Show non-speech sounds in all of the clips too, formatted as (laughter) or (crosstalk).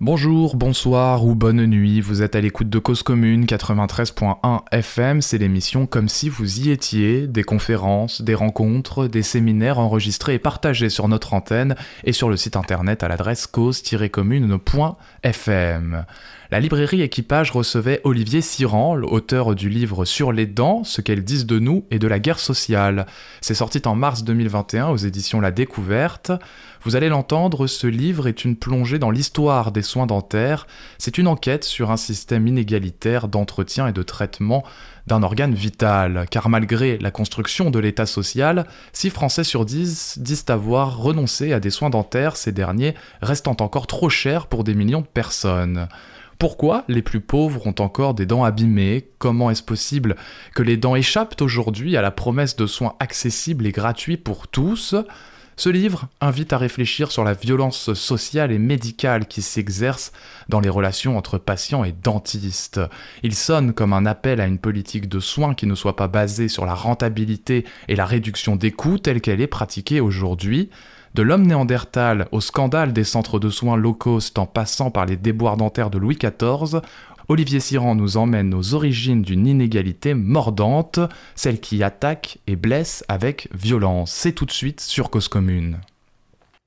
Bonjour, bonsoir ou bonne nuit, vous êtes à l'écoute de Cause Commune 93.1 FM, c'est l'émission Comme si vous y étiez, des conférences, des rencontres, des séminaires enregistrés et partagés sur notre antenne et sur le site internet à l'adresse cause-commune.fm. La librairie Équipage recevait Olivier Siran, l'auteur du livre Sur les dents, ce qu'elles disent de nous et de la guerre sociale. C'est sorti en mars 2021 aux éditions La Découverte. Vous allez l'entendre, ce livre est une plongée dans l'histoire des soins dentaires. C'est une enquête sur un système inégalitaire d'entretien et de traitement d'un organe vital, car malgré la construction de l'État social, 6 Français sur 10 disent avoir renoncé à des soins dentaires, ces derniers restant encore trop chers pour des millions de personnes. Pourquoi les plus pauvres ont encore des dents abîmées? Comment est-ce possible que les dents échappent aujourd'hui à la promesse de soins accessibles et gratuits pour tous? Ce livre invite à réfléchir sur la violence sociale et médicale qui s'exerce dans les relations entre patients et dentistes. Il sonne comme un appel à une politique de soins qui ne soit pas basée sur la rentabilité et la réduction des coûts telle qu'elle est pratiquée aujourd'hui. De l'homme néandertal au scandale des centres de soins low cost en passant par les déboires dentaires de Louis XIV, Olivier Siran nous emmène aux origines d'une inégalité mordante, celle qui attaque et blesse avec violence. C'est tout de suite sur Cause Commune.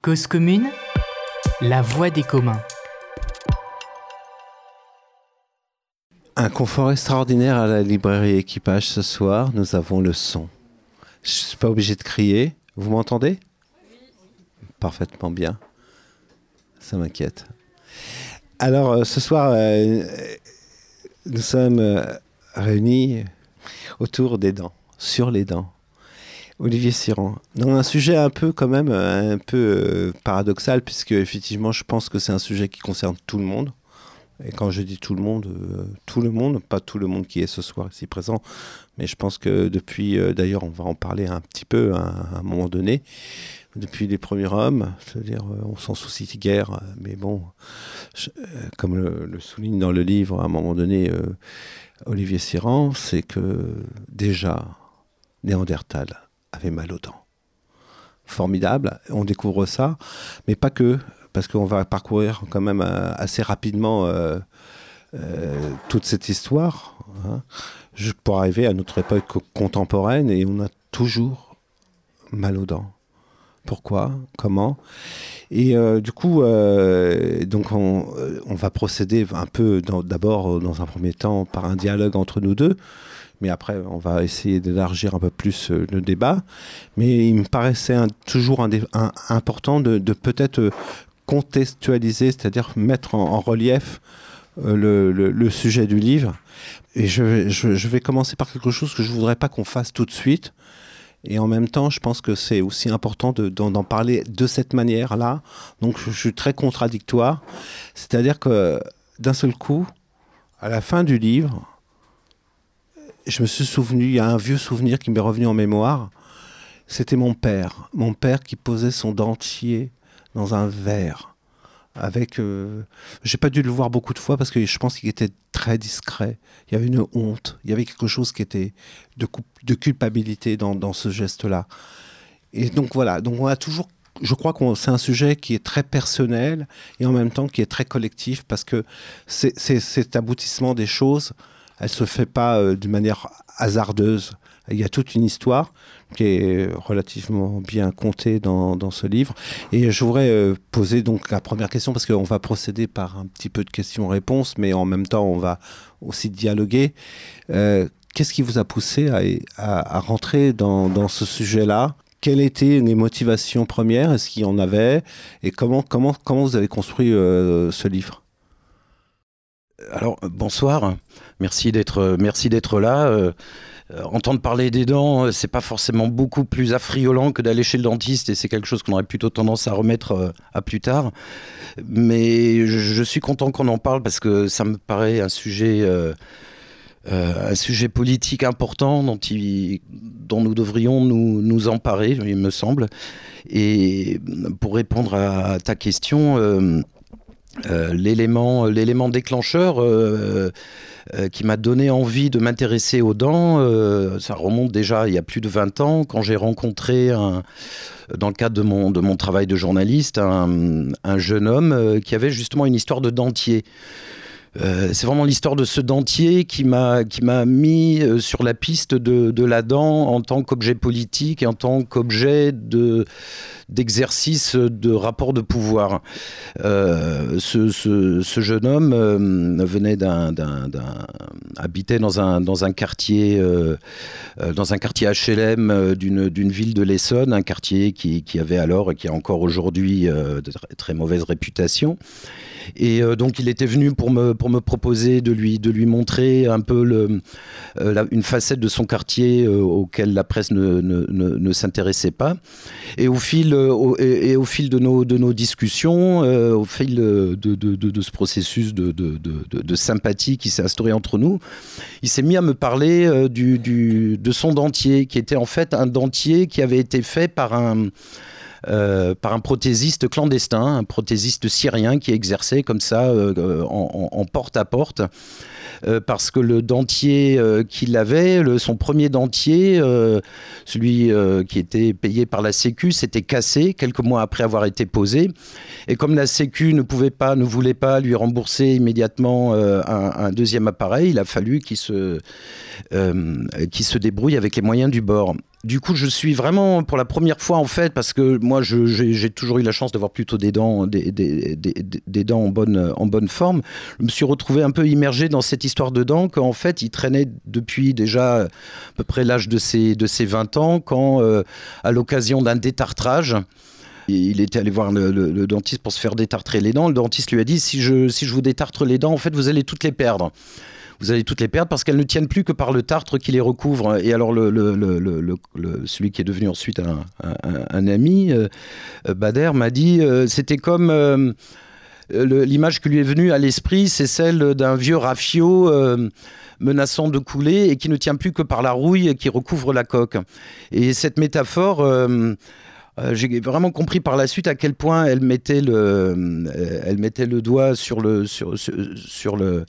Cause Commune, la voix des communs. Un confort extraordinaire à la librairie équipage ce soir, nous avons le son. Je ne suis pas obligé de crier. Vous m'entendez? Parfaitement bien. Ça m'inquiète. Alors, euh, ce soir, euh, nous sommes euh, réunis autour des dents, sur les dents. Olivier Siran, dans un sujet un peu quand même un peu paradoxal puisque effectivement je pense que c'est un sujet qui concerne tout le monde. Et quand je dis tout le monde, tout le monde, pas tout le monde qui est ce soir ici présent, mais je pense que depuis, d'ailleurs on va en parler un petit peu à un moment donné, depuis les premiers hommes. C'est-à-dire, euh, on s'en soucie guère, mais bon, euh, comme le, souligne dans le livre à un moment donné euh, Olivier Siran, c'est que déjà, Néandertal avait mal aux dents. Formidable, on découvre ça, mais pas que, parce qu'on va parcourir quand même assez rapidement toute cette histoire, hein, pour arriver à notre époque contemporaine, et on a toujours mal aux dents pourquoi, comment. Et euh, du coup, euh, donc on, euh, on, va procéder un peu d'abord, dans un premier temps, par un dialogue entre nous deux. Mais après, on va essayer d'élargir un peu plus le débat. Mais il me paraissait toujours important de, peut-être contextualiser, c'est-à-dire mettre en, relief le, sujet du livre. Et je, je, vais commencer par quelque chose que je ne voudrais pas qu'on fasse tout de suite. Et en même temps, je pense que c'est aussi important d'en parler de cette manière-là. Donc, je, suis très contradictoire. C'est-à-dire que d'un seul coup, à la fin du livre, je me suis souvenu, il y a un vieux souvenir qui m'est revenu en mémoire. C'était mon père. Mon père qui posait son dentier dans un verre avec. Euh, j'ai pas dû le voir beaucoup de fois parce que je pense qu'il était très discret. Il y avait une honte, il y avait quelque chose qui était de, de culpabilité dans, dans ce geste-là. Et donc voilà, donc on a toujours. Je crois que c'est un sujet qui est très personnel et en même temps qui est très collectif parce que c'est cet aboutissement des choses, elle se fait pas euh, d'une manière hasardeuse. Il y a toute une histoire qui est relativement bien contée dans, dans ce livre. Et je voudrais euh, poser donc la première question, parce qu'on va procéder par un petit peu de questions-réponses, mais en même temps, on va aussi dialoguer. Euh, qu'est-ce qui vous a poussé à, à, rentrer dans, dans ce sujet-là? Quelles étaient les motivations premières? Est-ce qu'il y en avait? Et comment, comment, comment vous avez construit euh, ce livre? Alors bonsoir, merci d'être merci d'être là. Euh, entendre parler des dents, euh, c'est pas forcément beaucoup plus affriolant que d'aller chez le dentiste et c'est quelque chose qu'on aurait plutôt tendance à remettre euh, à plus tard. Mais je, suis content qu'on en parle parce que ça me paraît un sujet, un sujet politique important dont, dont nous devrions nous, nous, emparer, il me semble. Et pour répondre à ta question, l'élément, l'élément déclencheur qui m'a donné envie de m'intéresser aux dents, ça remonte déjà il y a plus de 20 ans, quand j'ai rencontré dans le cadre de mon, de mon travail de journaliste, un, un jeune homme qui avait justement une histoire de dentier. Euh, c'est vraiment l'histoire de ce dentier qui m'a qui m'a mis euh, sur la piste de, de la dent en tant qu'objet politique et en tant qu'objet de d'exercice de rapport de pouvoir. Euh, ce, ce, jeune homme euh, venait d'un, habitait dans un dans un quartier euh, dans un quartier HLM d'une ville de l'Essonne, un quartier qui, qui avait alors et qui a encore aujourd'hui de très mauvaise réputation. Et donc il était venu pour me, pour me proposer de lui, de lui montrer un peu le, une facette de son quartier auquel la presse ne, ne, ne, ne s'intéressait pas. Et au fil, et, au fil de, nos, discussions, au fil de, ce processus de, sympathie qui s'est instauré entre nous, il s'est mis à me parler du, de son dentier, qui était en fait un dentier qui avait été fait par un euh, par un prothésiste clandestin, un prothésiste syrien qui exerçait comme ça euh, en, porte à porte. Euh, parce que le dentier euh, qu'il avait, son premier dentier, euh, celui qui était payé par la Sécu, s'était cassé quelques mois après avoir été posé. Et comme la Sécu ne pouvait pas, ne voulait pas lui rembourser immédiatement un, deuxième appareil, il a fallu qu'il se débrouille avec les moyens du bord du coup, je suis vraiment pour la première fois en fait, parce que moi, j'ai toujours eu la chance d'avoir plutôt des dents, des, dents en bonne, forme. Je me suis retrouvé un peu immergé dans cette histoire de dents qu'en fait, il traînait depuis déjà à peu près l'âge de ses, de ses 20 ans, quand euh, à l'occasion d'un détartrage, il était allé voir le, dentiste pour se faire détartrer les dents. Le dentiste lui a dit si je, si je vous détartre les dents, en fait, vous allez toutes les perdre vous allez toutes les perdre parce qu'elles ne tiennent plus que par le tartre qui les recouvre. Et alors, celui qui est devenu ensuite un, ami, euh, Bader, m'a dit euh, c'était comme. Euh, L'image qui lui est venue à l'esprit, c'est celle d'un vieux rafio euh, menaçant de couler et qui ne tient plus que par la rouille qui recouvre la coque. Et cette métaphore, euh, euh, j'ai vraiment compris par la suite à quel point elle mettait le, elle mettait le doigt sur le, sur, sur le,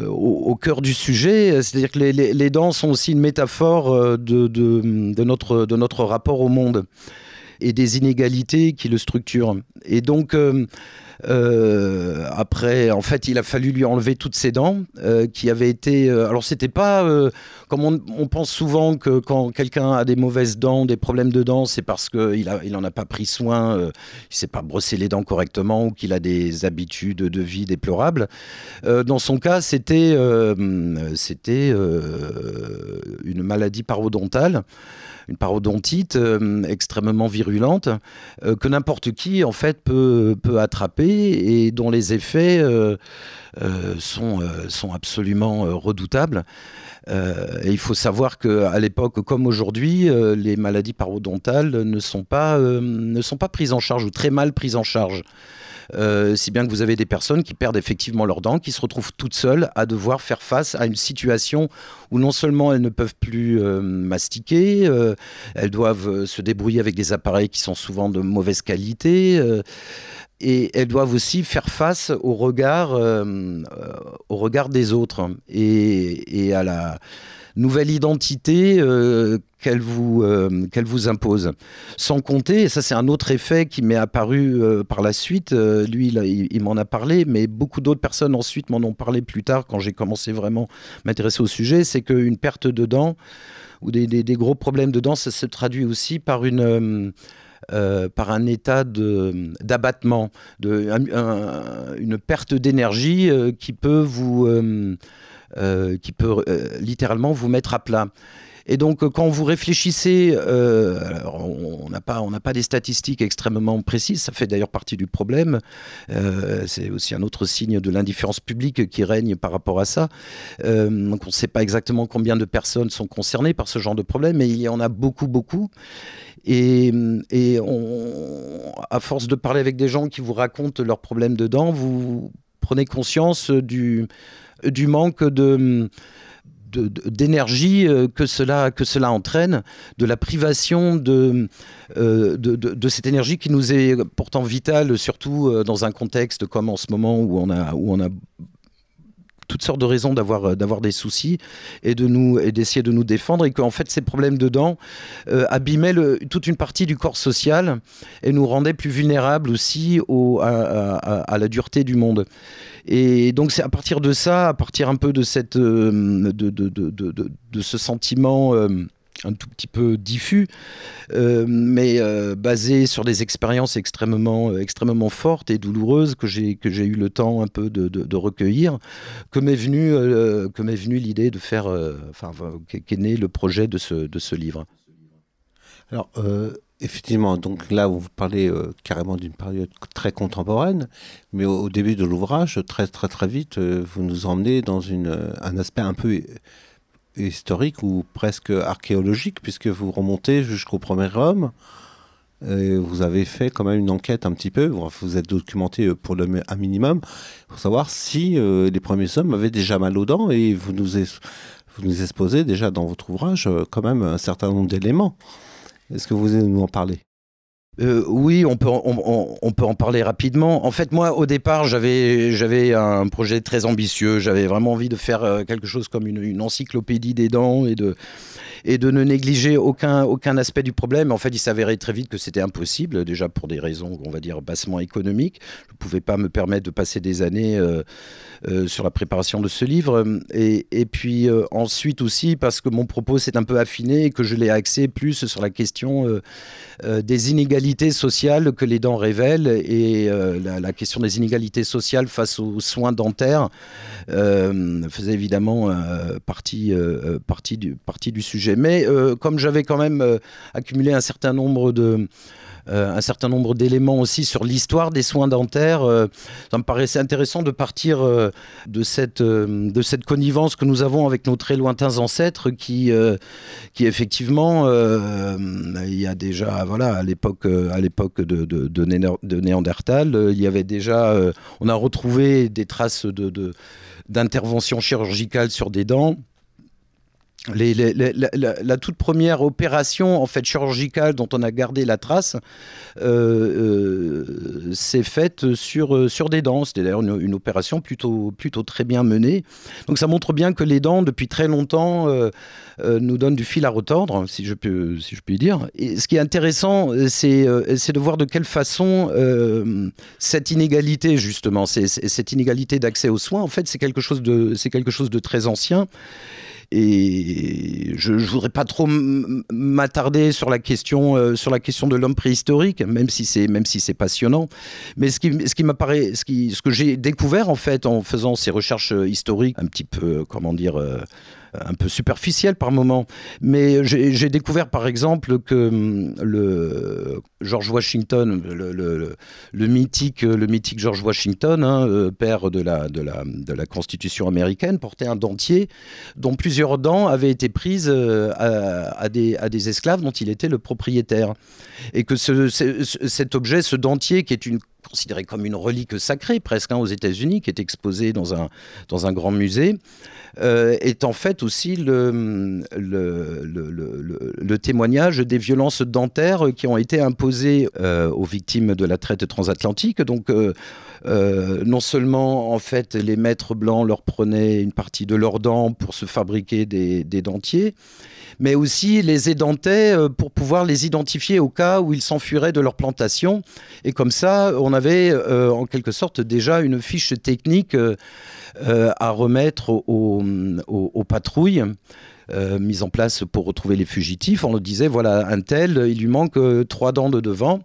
au, au, cœur du sujet, c'est-à-dire que les, les, dents sont aussi une métaphore euh, de, de, de, notre, de notre rapport au monde et des inégalités qui le structurent. Et donc, euh, euh, après, en fait, il a fallu lui enlever toutes ses dents euh, qui avaient été. Euh, alors, c'était pas euh, comme on, pense souvent que quand quelqu'un a des mauvaises dents, des problèmes de dents, c'est parce qu'il a, il en a pas pris soin, il s'est pas brossé les dents correctement ou qu'il a des habitudes de vie déplorables. Dans son cas, c'était c'était une maladie parodontale une parodontite extrêmement virulente que n'importe qui en fait peut, peut attraper et dont les effets euh, sont, sont absolument redoutables. Euh, et il faut savoir qu'à l'époque, comme aujourd'hui, euh, les maladies parodontales ne sont, pas, euh, ne sont pas prises en charge ou très mal prises en charge. Euh, si bien que vous avez des personnes qui perdent effectivement leurs dents, qui se retrouvent toutes seules à devoir faire face à une situation où non seulement elles ne peuvent plus euh, mastiquer, euh, elles doivent se débrouiller avec des appareils qui sont souvent de mauvaise qualité et elles doivent aussi faire face au regard, euh, au regard des autres et, à la nouvelle identité euh, qu'elle vous, euh, vous impose. Sans compter, et ça c'est un autre effet qui m'est apparu euh, par la suite, euh, lui il, m'en a parlé, mais beaucoup d'autres personnes ensuite m'en ont parlé plus tard quand j'ai commencé vraiment à m'intéresser au sujet, c'est qu'une perte de dents ou des, gros problèmes de dents, ça se traduit aussi par une euh, par un état d'abattement, une perte d'énergie qui peut vous, euh qui peut euh, littéralement vous mettre à plat. Et donc, quand vous réfléchissez, euh, on n'a pas, pas des statistiques extrêmement précises. Ça fait d'ailleurs partie du problème. Euh, c'est aussi un autre signe de l'indifférence publique qui règne par rapport à ça. Euh, donc, on ne sait pas exactement combien de personnes sont concernées par ce genre de problème, mais il y en a beaucoup, beaucoup. Et, et on, à force de parler avec des gens qui vous racontent leurs problèmes dedans, vous prenez conscience du, du manque de d'énergie que, cela, que cela entraîne, de la privation de, de, de, cette énergie qui nous est pourtant vitale, surtout dans un contexte comme en ce moment où on a, où on a toutes sortes de raisons d'avoir euh, d'avoir des soucis et de nous et d'essayer de nous défendre et qu'en fait ces problèmes dedans euh, abîmaient toute une partie du corps social et nous rendaient plus vulnérables aussi au, à, la dureté du monde. Et donc c'est à partir de ça, à partir un peu de cette euh, de, de, de, de, ce sentiment un tout petit peu diffus, euh, mais euh, basé sur des expériences extrêmement, euh, extrêmement fortes et douloureuses que j'ai que j'ai eu le temps un peu de, recueillir, que m'est venu que m'est venu l'idée de faire, enfin qu'est né le projet de ce de ce livre. Alors effectivement, donc là vous parlez carrément d'une période très contemporaine, mais au, début de l'ouvrage, très très très vite, vous nous emmenez dans une, un aspect un peu historique ou presque archéologique, puisque vous remontez jusqu'au premier homme. Et vous avez fait quand même une enquête un petit peu, vous êtes documenté pour le, un minimum, pour savoir si euh, les premiers hommes avaient déjà mal aux dents, et vous nous, exposez déjà dans votre ouvrage euh, quand même un certain nombre d'éléments. Est-ce que vous allez nous en parler? Euh, oui, on peut, on, peut en parler rapidement. En fait, moi, au départ, j'avais, j'avais un projet très ambitieux. J'avais vraiment envie de faire euh, quelque chose comme une, une, encyclopédie des dents et de, et de ne négliger aucun, aucun aspect du problème. En fait, il s'avérait très vite que c'était impossible, déjà pour des raisons, on va dire, bassement économiques. Je ne pouvais pas me permettre de passer des années euh, euh, sur la préparation de ce livre. Et, puis euh, ensuite aussi parce que mon propos s'est un peu affiné et que je l'ai axé plus sur la question des inégalités sociales que les dents révèlent et la, question des inégalités sociales face aux soins dentaires faisait évidemment partie, partie du sujet. Mais euh, comme j'avais quand même euh, accumulé un certain nombre de... Euh, un certain nombre d'éléments aussi sur l'histoire des soins dentaires. ça me paraissait intéressant de partir de, cette, de cette connivence que nous avons avec nos très lointains ancêtres qui, qui effectivement, il y a déjà, voilà, à l'époque, à de, de, de, Néandertal, il y avait déjà, on a retrouvé des traces de, d'intervention chirurgicale sur des dents la, toute première opération en fait chirurgicale dont on a gardé la trace euh, euh, s'est faite sur, euh, sur des dents. C'était d'ailleurs une, opération plutôt, plutôt très bien menée. Donc ça montre bien que les dents, depuis très longtemps, nous donnent du fil à retordre, si je peux, si je puis dire. Et ce qui est intéressant, c'est de voir de quelle façon cette inégalité, justement, cette inégalité d'accès aux soins, en fait, c'est quelque, quelque chose de très ancien. Et je ne voudrais pas trop m'attarder sur la question euh, sur la question de l'homme préhistorique, même si c'est même si c'est passionnant. Mais ce qui ce qui m'apparaît, ce qui ce que j'ai découvert en fait en faisant ces recherches euh, historiques, un petit peu comment dire. Euh, un peu superficiel par moment. Mais j'ai découvert par exemple que hum, le George Washington, le, mythique, le mythique George Washington, hein, euh, père de la, de, la, de la Constitution américaine, portait un dentier dont plusieurs dents avaient été prises euh, à, des, à des esclaves dont il était le propriétaire. Et que ce, cet objet, ce dentier, qui est une considéré comme une relique sacrée presque hein, aux États-Unis, qui est exposée dans un, dans un grand musée, euh, est en fait aussi le, le, témoignage des violences dentaires qui ont été imposées euh, aux victimes de la traite transatlantique. Donc, euh, non seulement en fait les maîtres blancs leur prenaient une partie de leurs dents pour se fabriquer des, des dentiers, mais aussi les édentaient pour pouvoir les identifier au cas où ils s'enfuiraient de leur plantation. Et comme ça, on avait en quelque sorte déjà une fiche technique euh, à remettre aux, patrouilles. Euh, mises en place pour retrouver les fugitifs. On le disait, voilà, un tel, il lui manque euh, trois dents de devant.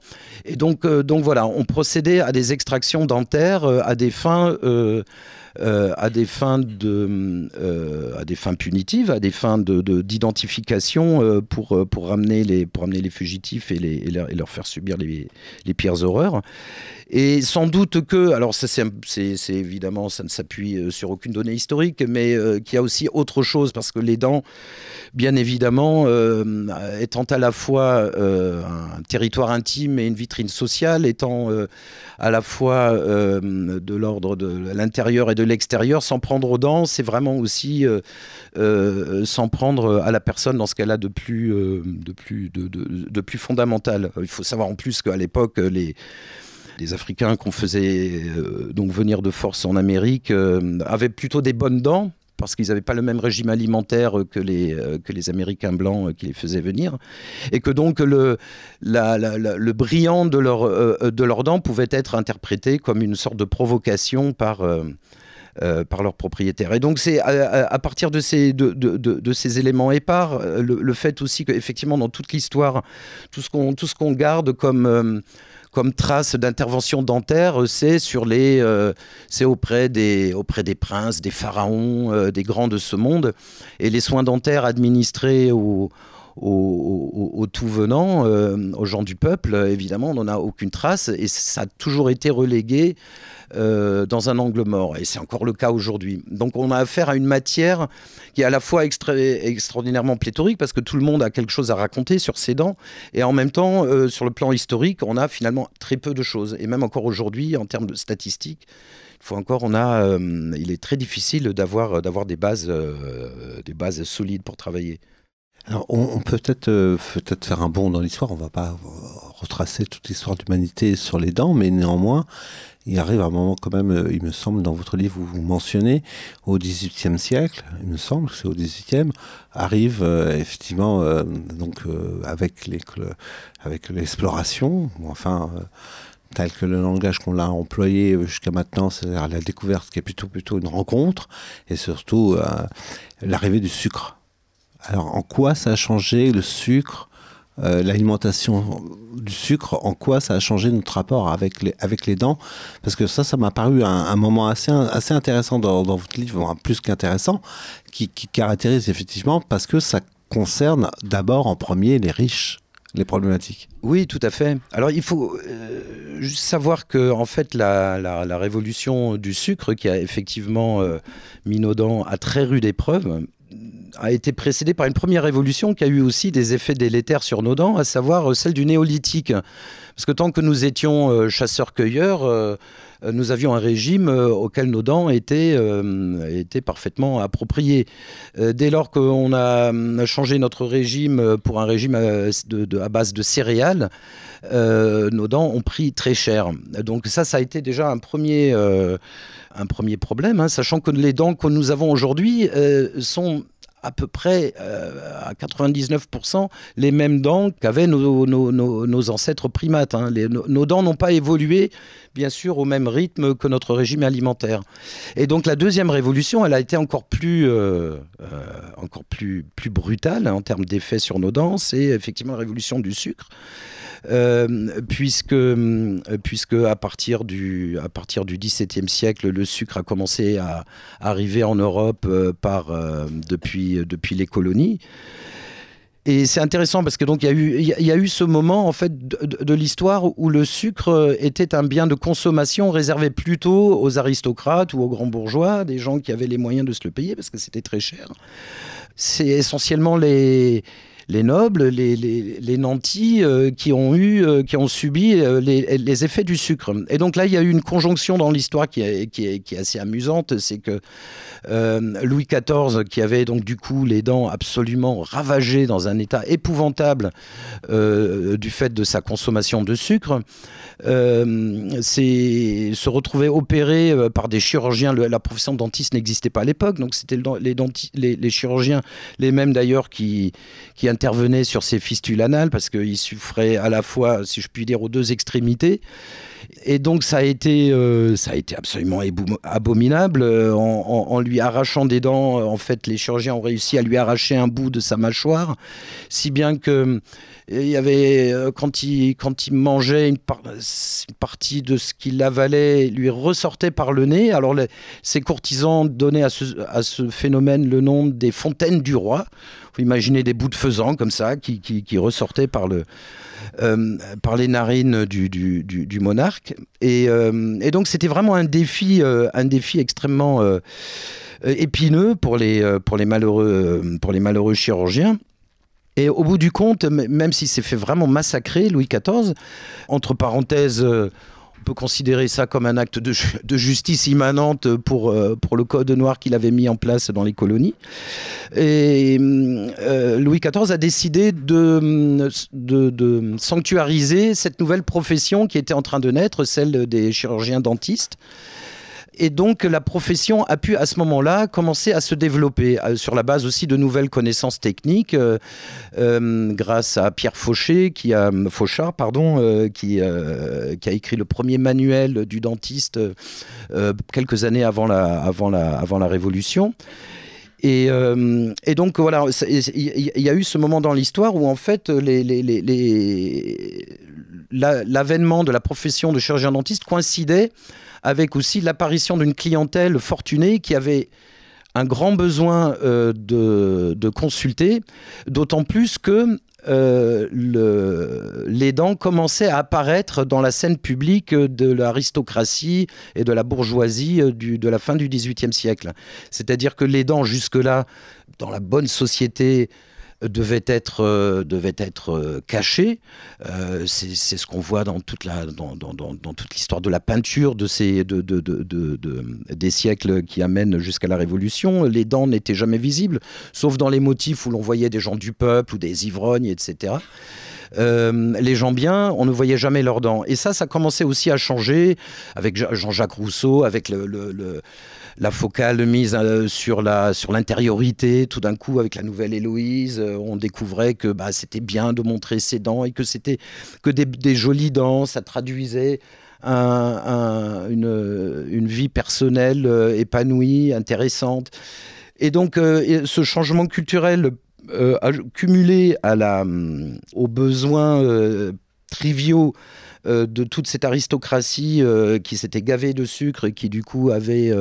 Et donc, donc voilà, on procédait à des extractions dentaires à des fins euh, à des fins de, euh, à des fins punitives, à des fins d'identification de, euh, pour pour ramener les pour ramener les fugitifs et, les, et, leur, faire subir les, les pires horreurs. Et sans doute que, alors ça c'est évidemment, ça ne s'appuie sur aucune donnée historique, mais qu'il y a aussi autre chose, parce que les dents bien évidemment, étant à la fois un territoire intime et une vitrine sociale, étant à la fois de l'ordre de l'intérieur et de l'extérieur, s'en prendre aux dents, c'est vraiment aussi s'en prendre à la personne dans ce qu'elle a de plus, de, plus, de, de, plus fondamental. Il faut savoir en plus qu'à l'époque, les les Africains qu'on faisait donc venir de force en Amérique avaient plutôt des bonnes dents, parce qu'ils n'avaient pas le même régime alimentaire que les, euh, que les Américains blancs euh, qui les faisaient venir, et que donc le, le brillant de, leur, euh, de leurs dents pouvait être interprété comme une sorte de provocation par... par leurs propriétaires. Et donc c'est à, partir de ces, de, de, de, ces éléments épars, le, fait aussi qu'effectivement dans toute l'histoire, tout ce qu'on garde comme comme trace d'intervention dentaire, c'est sur les, euh, c'est auprès des, auprès des princes, des pharaons, euh, des grands de ce monde, et les soins dentaires administrés aux, aux, tout venants, euh, aux gens du peuple, évidemment, on n'en a aucune trace et ça a toujours été relégué euh, dans un angle mort. Et c'est encore le cas aujourd'hui. Donc on a affaire à une matière qui est à la fois extraordinairement pléthorique parce que tout le monde a quelque chose à raconter sur ses dents et en même temps, euh, sur le plan historique, on a finalement très peu de choses. Et même encore aujourd'hui, en termes de statistiques, il faut encore, on a, il est très difficile d'avoir des bases solides pour travailler. Alors, on, peut peut-être euh, peut-être faire un bond dans l'histoire. On va pas retracer toute l'histoire de l'humanité sur les dents, mais néanmoins, il arrive un moment quand même, euh, il me semble, dans votre livre, vous, vous mentionnez, au XVIIIe siècle, il me semble que c'est au XVIIIe, arrive euh, effectivement, donc avec l'exploration, enfin tel que le langage qu'on l'a employé jusqu'à maintenant, c'est-à-dire la découverte qui est plutôt plutôt une rencontre, et surtout l'arrivée du sucre alors, en quoi ça a changé le sucre, euh, l'alimentation du sucre, en quoi ça a changé notre rapport avec les, avec les dents? Parce que ça, ça m'a paru un, moment assez, assez intéressant dans, votre livre, plus qu'intéressant, qui, caractérise effectivement parce que ça concerne d'abord en premier les riches les problématiques. Oui, tout à fait. Alors il faut euh, savoir que en fait la, la, révolution du sucre qui a effectivement euh, mis nos dents à très rude épreuve a été précédée par une première révolution qui a eu aussi des effets délétères sur nos dents, à savoir euh, celle du néolithique. Parce que tant que nous étions euh, chasseurs-cueilleurs, euh, nous avions un régime auquel nos dents étaient, étaient parfaitement appropriées. dès lors qu'on a changé notre régime pour un régime à base de céréales, nos dents ont pris très cher. Donc ça, ça a été déjà un premier, un premier problème, hein, sachant que les dents que nous avons aujourd'hui sont à peu près euh, à 99% les mêmes dents qu'avaient nos, ancêtres primates. Hein. nos, dents n'ont pas évolué, bien sûr, au même rythme que notre régime alimentaire. Et donc la deuxième révolution, elle a été encore plus, euh, euh, encore plus, plus brutale en termes d'effet sur nos dents. C'est effectivement la révolution du sucre. Puisque, puisque à partir du, à partir du XVIIe siècle, le sucre a commencé à arriver en Europe par, depuis, depuis les colonies. Et c'est intéressant parce que donc il y a eu y, a eu ce moment en fait de, l'histoire où le sucre était un bien de consommation réservé plutôt aux aristocrates ou aux grands bourgeois, des gens qui avaient les moyens de se le payer parce que c'était très cher. C'est essentiellement les les nobles, les, nantis euh, qui ont eu, euh, qui ont subi euh, les, effets du sucre. Et donc là, il y a eu une conjonction dans l'histoire qui est, qui, est, assez amusante, c'est que Louis XIV, qui avait donc du coup les dents absolument ravagées dans un état épouvantable du fait de sa consommation de sucre, se retrouvait opéré par des chirurgiens. la profession de dentiste n'existait pas à l'époque, donc c'était les, les, chirurgiens, les mêmes d'ailleurs qui, qui intervenait sur ses fistules anales parce qu'il souffrait à la fois, si je puis dire, aux deux extrémités. Et donc ça a été, euh, ça a été absolument abominable. Euh, en, lui arrachant des dents, en fait, les chirurgiens ont réussi à lui arracher un bout de sa mâchoire, si bien que il y avait euh, quand il quand il mangeait une, partie de ce qu'il avalait lui ressortait par le nez. Alors ces courtisans donnaient à ce, phénomène le nom des fontaines du roi. Vous imaginez des bouts de faisan comme ça qui, qui, qui ressortaient par le euh, par les narines du, du, monarque. D'arc. Et, donc c'était vraiment un défi, un défi extrêmement épineux pour les, pour, les malheureux, pour les malheureux chirurgiens. Et au bout du compte, même s'il s'est fait vraiment massacrer, Louis XIV, entre parenthèses, on peut considérer ça comme un acte de, justice immanente pour, euh, pour le code noir qu'il avait mis en place dans les colonies. Euh, Louis XIV a décidé de, sanctuariser cette nouvelle profession qui était en train de naître, celle des chirurgiens dentistes. Et donc la profession a pu à ce moment-là commencer à se développer euh, sur la base aussi de nouvelles connaissances techniques euh, euh, grâce à Pierre Fauché, qui a, Fauchard, pardon, qui, a écrit le premier manuel du dentiste quelques années avant la, avant la, avant la Révolution. Et, et, donc voilà, il y, a eu ce moment dans l'histoire où en fait l'avènement de la profession de chirurgien dentiste coïncidait avec aussi l'apparition d'une clientèle fortunée qui avait un grand besoin euh, de, consulter, d'autant plus que euh, le, les dents commençaient à apparaître dans la scène publique de l'aristocratie et de la bourgeoisie euh, du, de la fin du XVIIIe siècle. C'est-à-dire que les dents, jusque-là, dans la bonne société devait être, euh, devait être euh, caché. Euh, c'est ce qu'on voit dans toute dans, dans, dans, l'histoire de la peinture de ces, de, de, de, des siècles qui amènent jusqu'à la Révolution. Les dents n'étaient jamais visibles, sauf dans les motifs où l'on voyait des gens du peuple ou des ivrognes, etc. les gens bien, on ne voyait jamais leurs dents. Et ça, ça commençait aussi à changer avec Jean-Jacques Rousseau, avec le la focale mise euh, sur la sur l'intériorité. Tout d'un coup, avec la nouvelle Héloïse, euh, on découvrait que bah, c'était bien de montrer ses dents et que c'était que des, jolies dents, ça traduisait une, vie personnelle euh, épanouie, intéressante. Et donc, ce changement culturel cumulé à la, aux besoins triviaux de toute cette aristocratie qui s'était gavée de sucre et qui du coup avait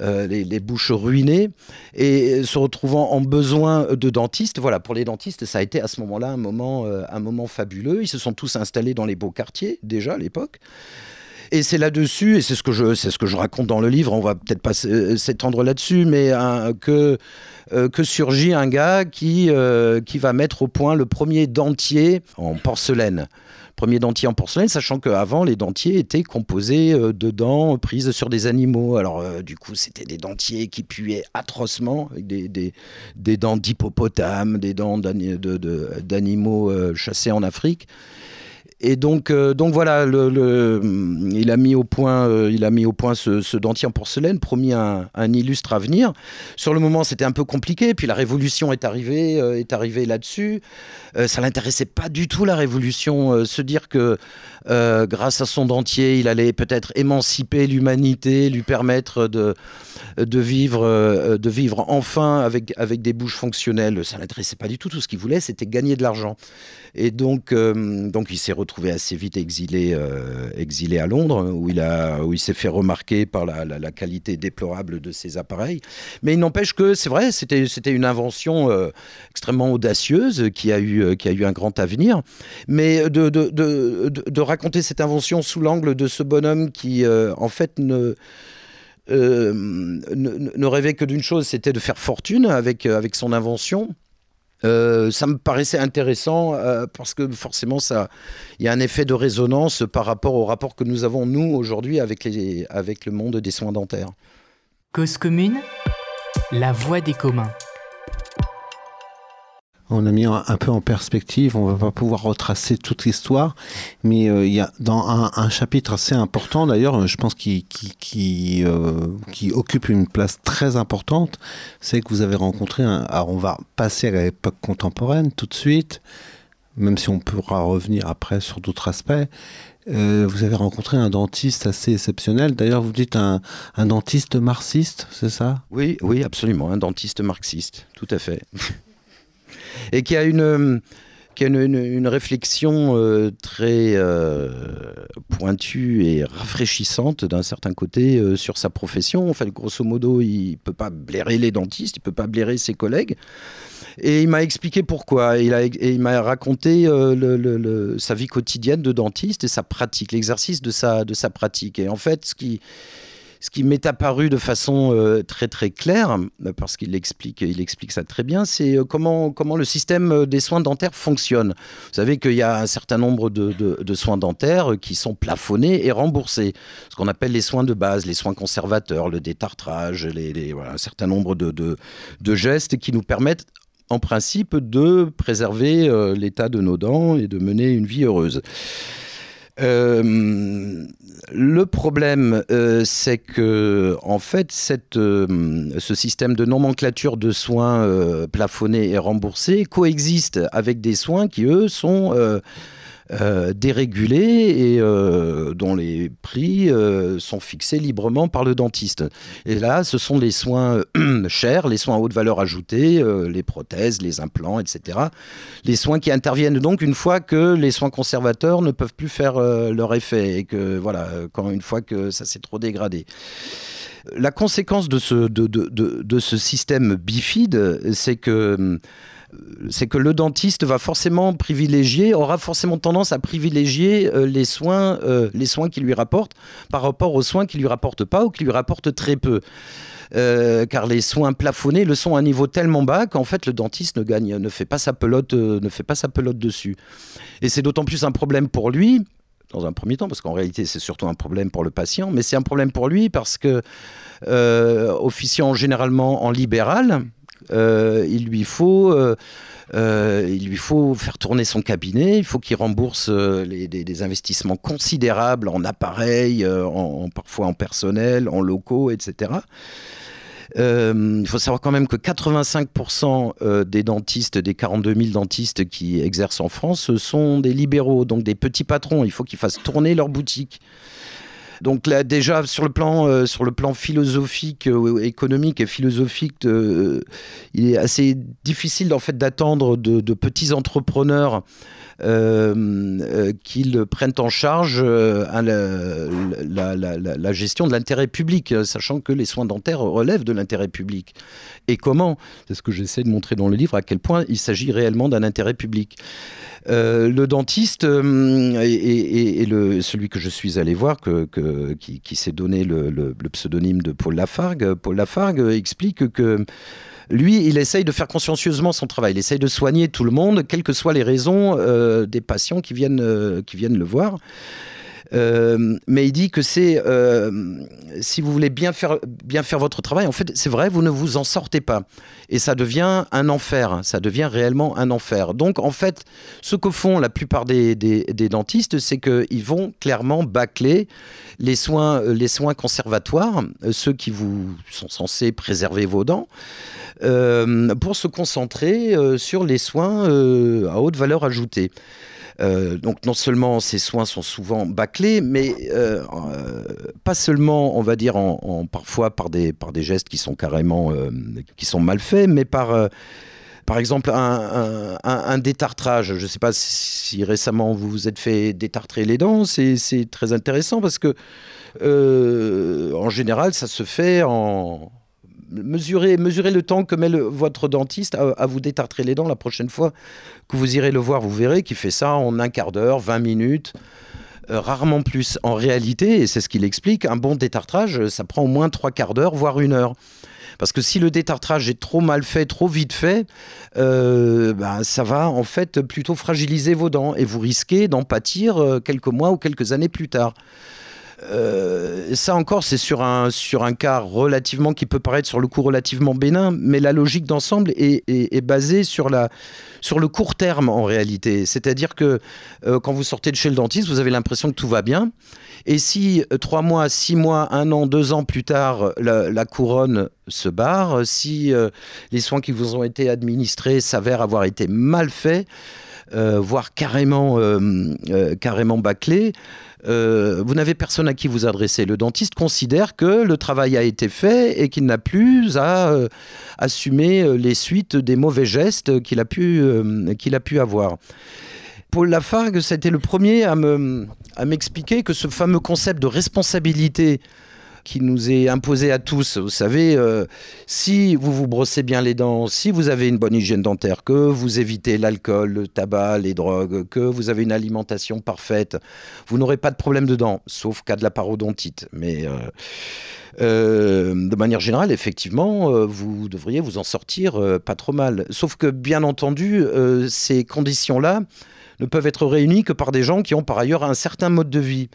euh, les, bouches ruinées, et se retrouvant en besoin de dentistes. Voilà, pour les dentistes, ça a été à ce moment-là un moment, euh, un moment fabuleux. Ils se sont tous installés dans les beaux quartiers, déjà à l'époque. Et c'est là-dessus, et c'est ce que je, ce que je raconte dans le livre. On va peut-être pas s'étendre là-dessus, mais que euh, que surgit un gars qui qui va mettre au point le premier dentier en porcelaine premier dentier en porcelaine, sachant qu'avant, les dentiers étaient composés euh, de dents prises sur des animaux. Alors, euh, du coup, c'était des dentiers qui puaient atrocement, avec des, des, dents d'hippopotame, des dents d'animaux euh, chassés en Afrique. Et donc, euh, donc voilà, le, il a mis au point, euh, il a mis au point ce, dentier en porcelaine, promis un, illustre avenir. Sur le moment, c'était un peu compliqué. Puis la révolution est arrivée, euh, est arrivée là-dessus. ça l'intéressait pas du tout la révolution. se dire que grâce à son dentier, il allait peut-être émanciper l'humanité, lui permettre de, de vivre, de vivre enfin avec avec des bouches fonctionnelles. Ça l'intéressait pas du tout. Tout ce qu'il voulait, c'était gagner de l'argent. Et donc, euh, donc il s'est retrouvé assez vite exilé, euh, exilé à Londres, où il, il s'est fait remarquer par la, qualité déplorable de ses appareils. Mais il n'empêche que, c'est vrai, c'était, une invention euh, extrêmement audacieuse qui a, eu, qui a eu un grand avenir. Mais de, de, de, de raconter cette invention sous l'angle de ce bonhomme qui, en fait, ne... ne, ne, rêvait que d'une chose, c'était de faire fortune avec, avec son invention. Euh, ça me paraissait intéressant euh, parce que forcément, ça, il y a un effet de résonance par rapport au rapport que nous avons nous aujourd'hui avec, le monde des soins dentaires. Cause commune, la voix des communs. On a mis un, peu en perspective, on va pas pouvoir retracer toute l'histoire, mais euh, il y a dans un, chapitre assez important d'ailleurs, je pense euh, qui, occupe une place très importante, c'est que vous avez rencontré un. Alors on va passer à l'époque contemporaine tout de suite, même si on pourra revenir après sur d'autres aspects. Euh, vous avez rencontré un dentiste assez exceptionnel. D'ailleurs, vous dites un, un dentiste marxiste, c'est ça? Oui, oui, absolument, un dentiste marxiste, tout à fait. Et qui a une, qui a une, réflexion euh, très euh, pointue et rafraîchissante d'un certain côté euh, sur sa profession. En fait, grosso modo, il ne peut pas blairer les dentistes, il ne peut pas blairer ses collègues. Et il m'a expliqué pourquoi. Il, a, il m'a raconté euh, le, sa vie quotidienne de dentiste et sa pratique, l'exercice de sa, de sa pratique. Et en fait, ce qui, ce qui m'est apparu de façon euh, très très claire, parce qu'il explique, il explique ça très bien, c'est euh, comment, comment le système des soins dentaires fonctionne. Vous savez qu'il y a un certain nombre de, de, soins dentaires qui sont plafonnés et remboursés, ce qu'on appelle les soins de base, les soins conservateurs, le détartrage, un certain nombre de, de, gestes qui nous permettent en principe de préserver euh, l'état de nos dents et de mener une vie heureuse. Euh, le problème, euh, c'est que, en fait, cette, ce système de nomenclature de soins plafonnés et remboursés coexiste avec des soins qui, eux, sont euh, dérégulés et euh, dont les prix euh, sont fixés librement par le dentiste. Et là, ce sont les soins (clears throat) chers, les soins à haute valeur ajoutée, les prothèses, les implants, etc. Les soins qui interviennent donc une fois que les soins conservateurs ne peuvent plus faire leur effet et que, voilà, quand une fois que ça s'est trop dégradé la conséquence de ce, de, de, de ce système bifide, c'est que c'est que le dentiste va forcément privilégier, aura forcément tendance à privilégier euh, les, soins, euh, les soins qui lui rapportent par rapport aux soins qui lui rapportent pas ou qui lui rapportent très peu. Euh, car les soins plafonnés le sont à un niveau tellement bas qu'en fait le dentiste ne gagne, ne fait pas sa pelote, ne fait pas sa pelote dessus. Et c'est d'autant plus un problème pour lui dans un premier temps, parce qu'en réalité c'est surtout un problème pour le patient, mais c'est un problème pour lui parce que officiant généralement en libéral, euh, il lui faut euh, euh, il lui faut faire tourner son cabinet, il faut qu'il rembourse des, investissements considérables en appareils, parfois en personnel, en locaux, etc. il faut savoir quand même que 85% des dentistes, des 42 000 dentistes qui exercent en France, sont des libéraux, donc des petits patrons. Il faut qu'ils fassent tourner leur boutique. Donc là, déjà sur le plan, euh, sur le plan philosophique, euh, économique et philosophique, euh, il est assez difficile en fait d'attendre de, petits entrepreneurs qu'ils prennent en charge la, gestion de l'intérêt public, sachant que les soins dentaires relèvent de l'intérêt public. Et comment? C'est ce que j'essaie de montrer dans le livre, à quel point il s'agit réellement d'un intérêt public. Euh, le dentiste euh, et, celui que je suis allé voir, qui, s'est donné le, pseudonyme de Paul Lafargue, Paul Lafargue explique que lui, il essaye de faire consciencieusement son travail. Il essaye de soigner tout le monde, quelles que soient les raisons euh, des patients qui viennent le voir. Euh, mais il dit que c'est, euh, si vous voulez bien faire, bien faire votre travail, en fait, c'est vrai, vous ne vous en sortez pas. Et ça devient un enfer, ça devient réellement un enfer. Donc, en fait, ce que font la plupart des, dentistes, c'est qu'ils vont clairement bâcler les soins, les soins conservatoires, ceux qui vous sont censés préserver vos dents, euh, pour se concentrer sur les soins à haute valeur ajoutée. Euh, donc non seulement ces soins sont souvent bâclés, mais euh, euh, pas seulement, on va dire, parfois par des, par des gestes qui sont carrément qui sont mal faits, mais par par exemple, un, détartrage. Je ne sais pas si, récemment vous vous êtes fait détartrer les dents. C'est très intéressant parce que, en général, ça se fait en, mesurez, le temps que met votre dentiste à, vous détartrer les dents la prochaine fois que vous irez le voir. Vous verrez qu'il fait ça en un quart d'heure, 20 minutes. Euh, rarement plus. En réalité, et c'est ce qu'il explique, un bon détartrage, ça prend au moins trois quarts d'heure, voire une heure. Parce que si le détartrage est trop mal fait, trop vite fait, euh, ben, ça va en fait plutôt fragiliser vos dents et vous risquez d'en pâtir euh, quelques mois ou quelques années plus tard. Euh, ça encore, c'est sur un, sur un cas relativement qui peut paraître sur le coup relativement bénin, mais la logique d'ensemble est, basée sur, la, sur le court terme en réalité. C'est-à-dire que euh, quand vous sortez de chez le dentiste, vous avez l'impression que tout va bien. Et si euh, trois mois, six mois, un an, deux ans plus tard, la, couronne se barre, si les soins qui vous ont été administrés s'avèrent avoir été mal faits, voire carrément, carrément bâclés, euh, vous n'avez personne à qui vous adresser. Le dentiste considère que le travail a été fait et qu'il n'a plus à euh, assumer euh, les suites des mauvais gestes qu'il a, pu, qu'il a pu avoir. Paul Lafargue, été le premier à m'expliquer que ce fameux concept de responsabilité qui nous est imposé à tous. Vous savez, euh, si vous vous brossez bien les dents, si vous avez une bonne hygiène dentaire, que vous évitez l'alcool, le tabac, les drogues, que vous avez une alimentation parfaite, vous n'aurez pas de problème de dents, sauf cas de la parodontite. Mais euh, euh, de manière générale, effectivement, vous devriez vous en sortir pas trop mal. Sauf que, bien entendu, ces conditions-là ne peuvent être réunies que par des gens qui ont par ailleurs un certain mode de vie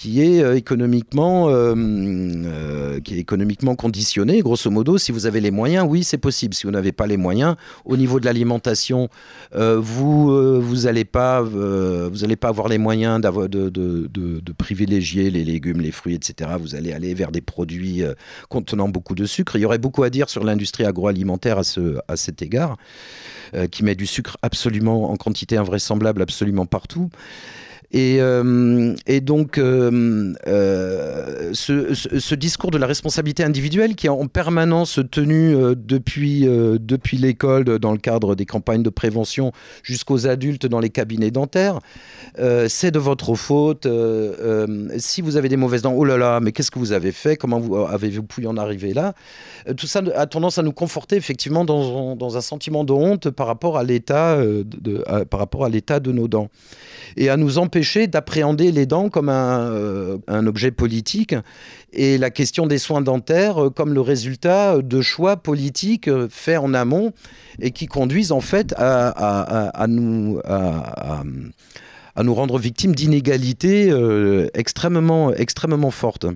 qui est euh, économiquement euh, euh, qui est économiquement conditionné. Grosso modo si vous avez les moyens oui c'est possible. Si vous n'avez pas les moyens au niveau de l'alimentation vous vous allez pas vous pas avoir les moyens de, privilégier les légumes les fruits etc vous allez aller vers des produits contenant beaucoup de sucre. Il y aurait beaucoup à dire sur l'industrie agroalimentaire à ce à cet égard qui met du sucre absolument en quantité invraisemblable absolument partout et, euh, et donc, euh, euh, ce, discours de la responsabilité individuelle qui est en permanence tenu depuis, depuis l'école, dans le cadre des campagnes de prévention, jusqu'aux adultes dans les cabinets dentaires, c'est de votre faute. si vous avez des mauvaises dents, oh là là, mais qu'est-ce que vous avez fait Comment vous, avez-vous pu en arriver là? Tout ça a tendance à nous conforter effectivement dans, dans un sentiment de honte par rapport à l'état de, par rapport à l'état de nos dents et à nous empêcher d'appréhender les dents comme un, euh, un objet politique et la question des soins dentaires euh, comme le résultat de choix politiques euh, faits en amont et qui conduisent en fait à, nous, rendre victimes d'inégalités extrêmement, extrêmement fortes.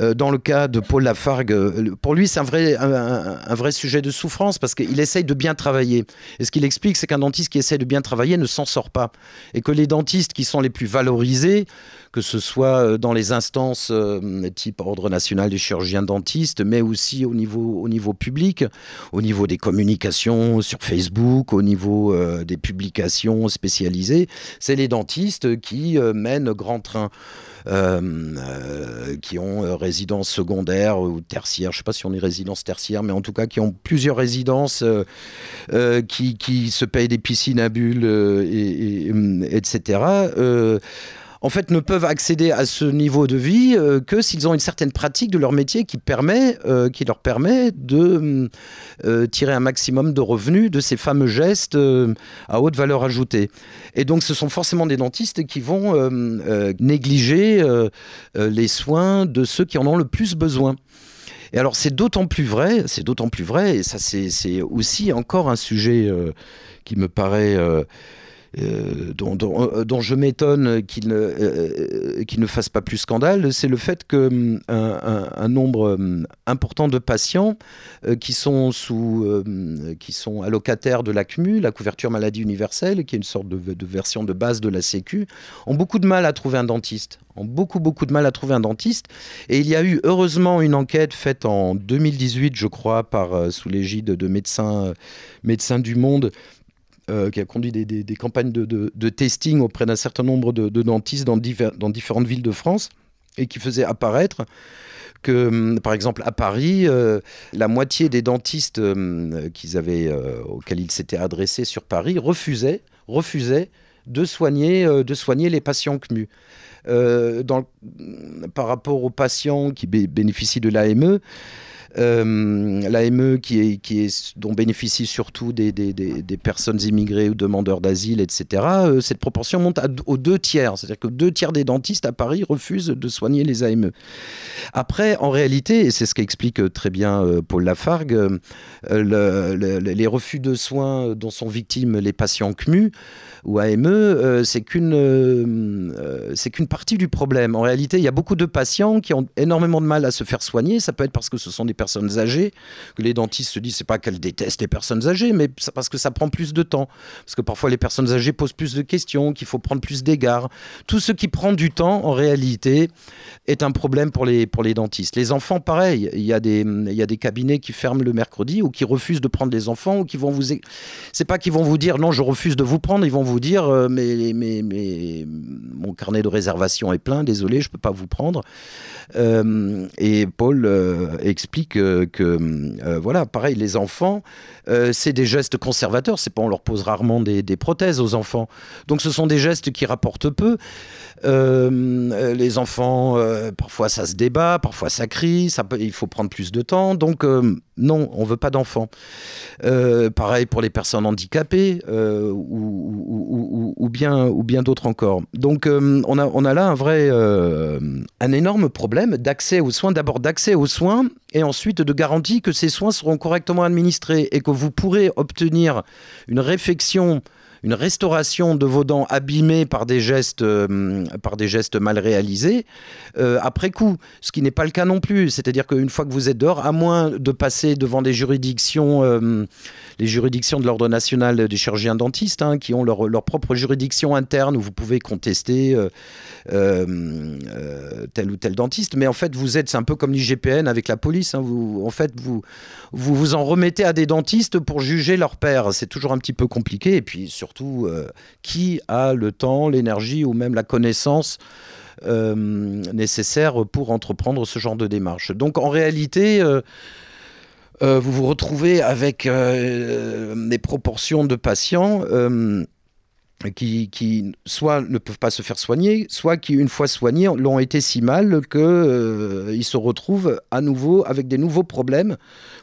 Euh, dans le cas de Paul Lafargue, euh, pour lui, c'est un vrai, sujet de souffrance parce qu'il essaye de bien travailler. Et ce qu'il explique, c'est qu'un dentiste qui essaye de bien travailler ne s'en sort pas. Et que les dentistes qui sont les plus valorisés, que ce soit euh, dans les instances type Ordre national des chirurgiens dentistes, mais aussi au niveau, au niveau public, au niveau des communications sur Facebook, au niveau des publications spécialisées, c'est les dentistes qui mènent grand train. Euh, euh, qui ont euh, résidence secondaire ou tertiaire, je ne sais pas si on est résidence tertiaire, mais en tout cas qui ont plusieurs résidences, qui, qui se payent des piscines à bulles, et, et, etc. en fait, ne peuvent accéder à ce niveau de vie euh, que s'ils ont une certaine pratique de leur métier qui, permet, euh, qui leur permet de euh, tirer un maximum de revenus de ces fameux gestes à haute valeur ajoutée. Et donc, ce sont forcément des dentistes qui vont négliger les soins de ceux qui en ont le plus besoin. Et alors, c'est d'autant plus vrai, c'est d'autant plus vrai, et ça, c'est aussi encore un sujet qui me paraît. Euh, euh, dont je m'étonne qu'il ne, euh, qu'il ne fasse pas plus scandale, c'est le fait que hum, nombre hum, important de patients qui sont sous, euh, qui allocataires de l'ACMU, la couverture maladie universelle, qui est une sorte de, version de base de la Sécu, ont beaucoup de mal à trouver un dentiste. Ont beaucoup beaucoup de mal à trouver un dentiste. Et il y a eu heureusement une enquête faite en 2018, je crois, sous l'égide de médecins, médecins du Monde euh, qui a conduit des, campagnes de, testing auprès d'un certain nombre de, de dentistes dans, différentes villes de France et qui faisait apparaître que, hum, par exemple, à Paris, euh, la moitié des dentistes hum, euh, auxquels ils s'étaient adressés sur Paris refusaient, de soigner, les patients CMU. Dans, par rapport aux patients qui bé- bénéficient de l'AME, l'AME qui est, dont bénéficient surtout des, personnes immigrées ou demandeurs d'asile, etc., euh, cette proportion monte aux deux tiers. C'est-à-dire que deux tiers des dentistes à Paris refusent de soigner les AME. Après, en réalité, et c'est ce qu'explique euh, très bien euh, Paul Lafargue, euh, le- le- le- les refus de soins dont sont victimes les patients CMU ou AME, euh, c'est qu'une euh, euh, c'est qu'une partie du problème. En réalité, il y a beaucoup de patients qui ont énormément de mal à se faire soigner. Ça peut être parce que ce sont des personnes âgées, que les dentistes se disent c'est pas qu'elles détestent les personnes âgées, mais parce que ça prend plus de temps. Parce que parfois les personnes âgées posent plus de questions, qu'il faut prendre plus d'égards. Tout ce qui prend du temps, en réalité, est un problème pour les, pour les dentistes. Les enfants, pareil. Il y, a des, il y a des cabinets qui ferment le mercredi ou qui refusent de prendre les enfants ou qui vont vous. C'est pas qu'ils vont vous dire non, je refuse de vous prendre. Ils vont vous dire euh, mais, mais, mais mon carnet de réservation est plein, désolé, je peux pas vous prendre. Euh, et Paul euh, explique que, que voilà, pareil, les enfants, c'est des gestes conservateurs. C'est pas on leur pose rarement des, prothèses aux enfants. Donc ce sont des gestes qui rapportent peu. les enfants, parfois ça se débat, parfois ça crie, ça il faut prendre plus de temps. Donc non, on veut pas d'enfants. pareil pour les personnes handicapées ou, ou, bien, ou bien d'autres encore. Donc on, a, on a là un vrai, un énorme problème d'accès aux soins, d'abord d'accès aux soins et ensuite de garantie que ces soins seront correctement administrés et que vous pourrez obtenir une réflexion une restauration de vos dents abîmées par des gestes, euh, par des gestes mal réalisés euh, après coup, ce qui n'est pas le cas non plus. C'est-à-dire qu'une fois que vous êtes dehors, à moins de passer devant des juridictions, euh, les juridictions de l'ordre national des chirurgiens dentistes, hein, qui ont leur, leur, propre juridiction interne où vous pouvez contester tel ou tel dentiste, mais en fait vous êtes, un peu comme l'IGPN avec la police. Hein, vous, en fait, vous, vous vous en remettez à des dentistes pour juger leur père. C'est toujours un petit peu compliqué. Et puis surtout, euh, qui a le temps, l'énergie ou même la connaissance euh, nécessaire pour entreprendre ce genre de démarche. Donc en réalité... Euh, vous vous retrouvez avec des proportions de patients qui, soit ne peuvent pas se faire soigner, soit qui, une fois soignés, l'ont été si mal qu'ils euh, se retrouvent à nouveau avec des nouveaux problèmes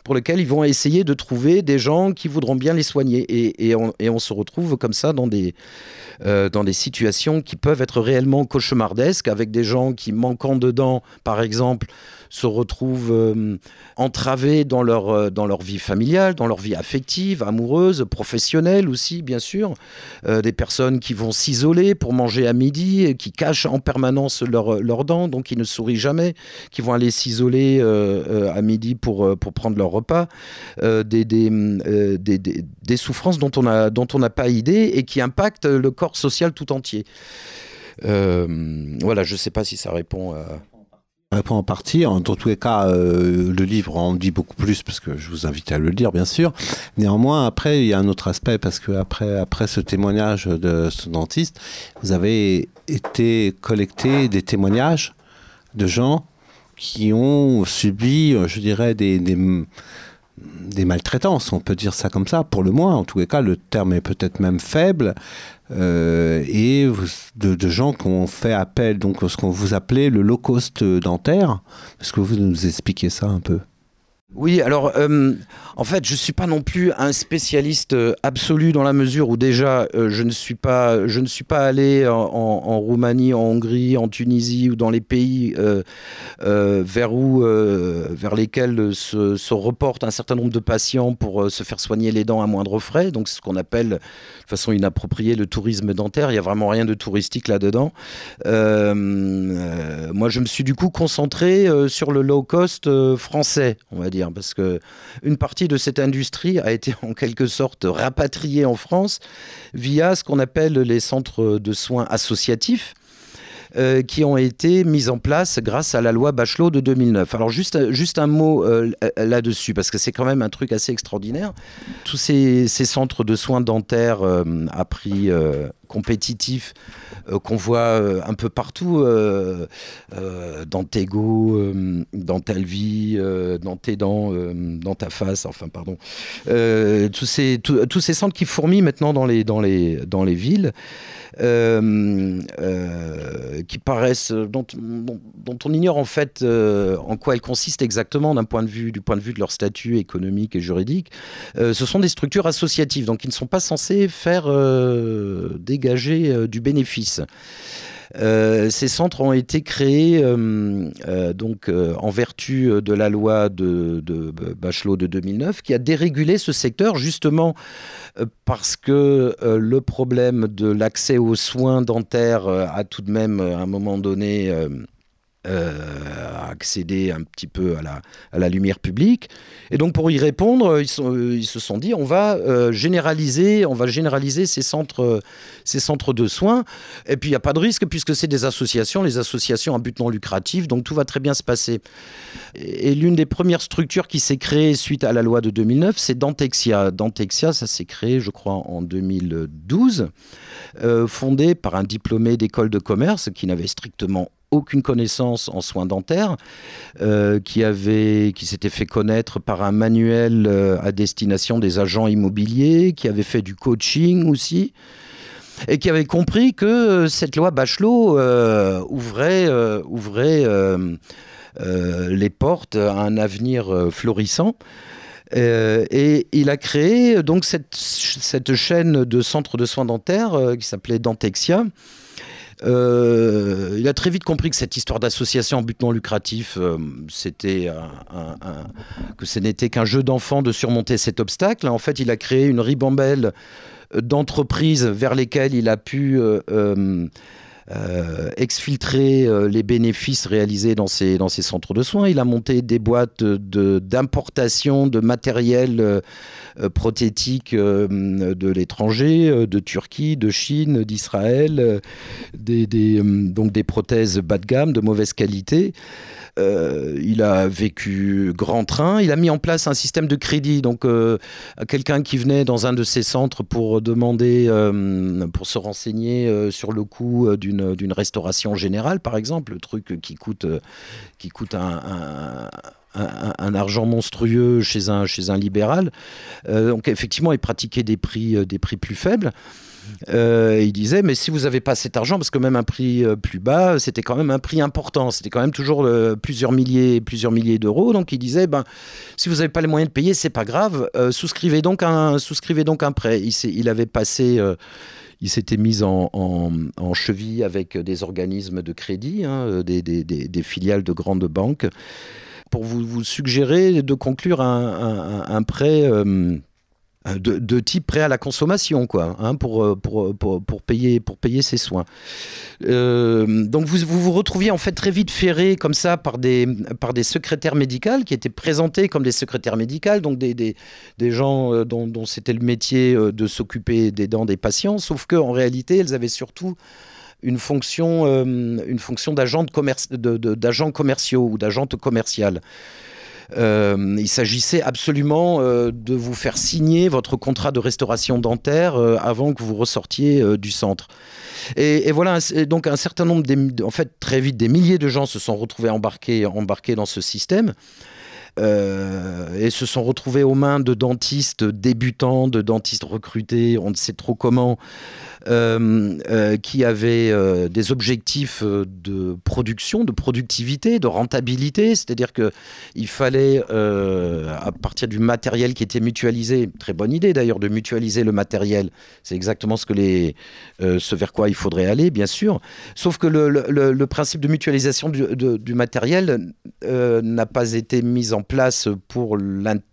pour lesquels ils vont essayer de trouver des gens qui voudront bien les soigner. Et, on, se retrouve comme ça dans des, euh, dans des situations qui peuvent être réellement cauchemardesques, avec des gens qui, manquant dedans, par exemple, se retrouvent euh, entravés dans leur, euh, dans leur vie familiale, dans leur vie affective, amoureuse, professionnelle aussi, bien sûr. Euh, des personnes qui vont s'isoler pour manger à midi, qui cachent en permanence leurs dents, donc qui ne sourient jamais, qui vont aller s'isoler à midi pour, pour prendre leur repas. Des des, des, des, souffrances dont on n'a pas idée et qui impactent le corps social tout entier. voilà, je ne sais pas si ça répond à répond en partie. En tous les cas, euh, le livre en dit beaucoup plus parce que je vous invite à le lire, bien sûr. Néanmoins, après, il y a un autre aspect parce que après, après ce témoignage de ce dentiste, vous avez été collecter des témoignages de gens qui ont subi, je dirais, des, des maltraitances, on peut dire ça comme ça, pour le moins. En tous les cas, le terme est peut-être même faible, euh, et de, gens qui ont fait appel donc ce qu'on vous appelait le low cost dentaire. Est-ce que vous nous expliquez ça un peu? Oui, alors euh, en fait, je ne suis pas non plus un spécialiste euh, absolu dans la mesure où déjà euh, je ne suis pas, je ne suis pas allé en, Roumanie, en Hongrie, en Tunisie ou dans les pays vers où, vers lesquels se, reportent un certain nombre de patients pour se faire soigner les dents à moindre frais. Donc, c'est ce qu'on appelle de façon inappropriée le tourisme dentaire. Il n'y a vraiment rien de touristique là-dedans. moi, je me suis du coup concentré sur le low cost français, on va dire parce que une partie de cette industrie a été en quelque sorte rapatriée en France via ce qu'on appelle les centres de soins associatifs. Euh, qui ont été mis en place grâce à la loi Bachelot de 2009. Alors juste, juste un mot euh, là-dessus, parce que c'est quand même un truc assez extraordinaire. Tous ces, centres de soins dentaires euh, à prix compétitif qu'on voit un peu partout dans tes go, dans ta vie, dans tes dents, dans ta face, enfin pardon. tous, ces, centres qui fourmillent maintenant dans les, villes. Euh, euh, qui paraissent, dont, on ignore en fait euh, en quoi elles consistent exactement d'un point de vue, du point de vue de leur statut économique et juridique. ce sont des structures associatives, donc qui ne sont pas censées faire dégager du bénéfice. Euh, ces centres ont été créés euh, euh, donc en vertu de la loi de, de, Bachelot de 2009 qui a dérégulé ce secteur justement parce que le problème de l'accès aux soins dentaires a tout de même à un moment donné euh, accéder un petit peu à la, lumière publique. Et donc pour y répondre, ils, ils se sont dit on va euh, généraliser, on va généraliser ces centres, ces centres de soins. Et puis il n'y a pas de risque puisque c'est des associations, les associations à but non lucratif, donc tout va très bien se passer. Et, l'une des premières structures qui s'est créée suite à la loi de 2009, c'est Dantexia. Dantexia, ça s'est créé, je crois, en 2012, euh, fondé par un diplômé d'école de commerce qui n'avait strictement aucune connaissance en soins dentaires, qui avait, qui s'était fait connaître par un manuel à destination des agents immobiliers, qui avait fait du coaching aussi et qui avait compris que cette loi Bachelot ouvrait, ouvrait les portes à un avenir florissant. Euh, et il a créé donc cette, cette, chaîne de centres de soins dentaires euh, qui s'appelait Dentexia. Euh, il a très vite compris que cette histoire d'association en but non lucratif, c'était que ce n'était qu'un jeu d'enfant de surmonter cet obstacle. En fait, il a créé une ribambelle d'entreprises vers lesquelles il a pu euh, exfiltrer euh, les bénéfices réalisés dans ces, centres de soins. Il a monté des boîtes d'importation de, matériel euh, prothétique de l'étranger, de Turquie, de Chine, d'Israël, donc des prothèses bas de gamme, de mauvaise qualité. Euh, il a vécu grand train. Il a mis en place un système de crédit. Donc, euh, quelqu'un qui venait dans un de ses centres pour demander, euh, pour se renseigner sur le coût d'une restauration générale, par exemple, le truc qui coûte, qui coûte un, argent monstrueux chez un, chez un libéral. donc effectivement, il pratiquait des prix, des prix plus faibles. Euh, il disait, mais si vous n'avez pas cet argent, parce que même un prix euh, plus bas, c'était quand même un prix important, c'était quand même toujours euh, plusieurs milliers, plusieurs milliers d'euros. Donc il disait, ben, si vous n'avez pas les moyens de payer, c'est pas grave, souscrivez donc un, souscrivez donc un prêt. Il, avait passé il s'était mis en, cheville avec des organismes de crédit, hein, des, filiales de grandes banques, pour vous, suggérer de conclure un, prêt. Euh, de, type prêt à la consommation, quoi, hein, pour, euh, pour, pour, pour, payer, pour payer ses soins. Euh, donc vous, vous, retrouviez en fait très vite ferré comme ça par des, par des secrétaires médicales qui étaient présentés comme des secrétaires médicales, donc des, des, des gens dont, c'était le métier de s'occuper des dents des patients, sauf qu'en réalité, elles avaient surtout une fonction, une fonction commerciaux ou d'agente commerciale. Euh, il s'agissait absolument euh, de vous faire signer votre contrat de restauration dentaire euh, avant que vous ressortiez du centre. Et, voilà, donc un certain nombre, en fait, très vite, des milliers de gens se sont retrouvés embarqués, embarqués dans ce système. et se sont retrouvés aux mains de dentistes débutants, de dentistes recrutés, on ne sait trop comment, qui avait euh, des objectifs de production, de productivité, de rentabilité, c'est-à-dire que il fallait, à partir du matériel qui était mutualisé, très bonne idée d'ailleurs de mutualiser le matériel, c'est exactement ce, vers quoi il faudrait aller, bien sûr, sauf que le, le, principe de mutualisation du, du matériel n'a pas été mis en place pour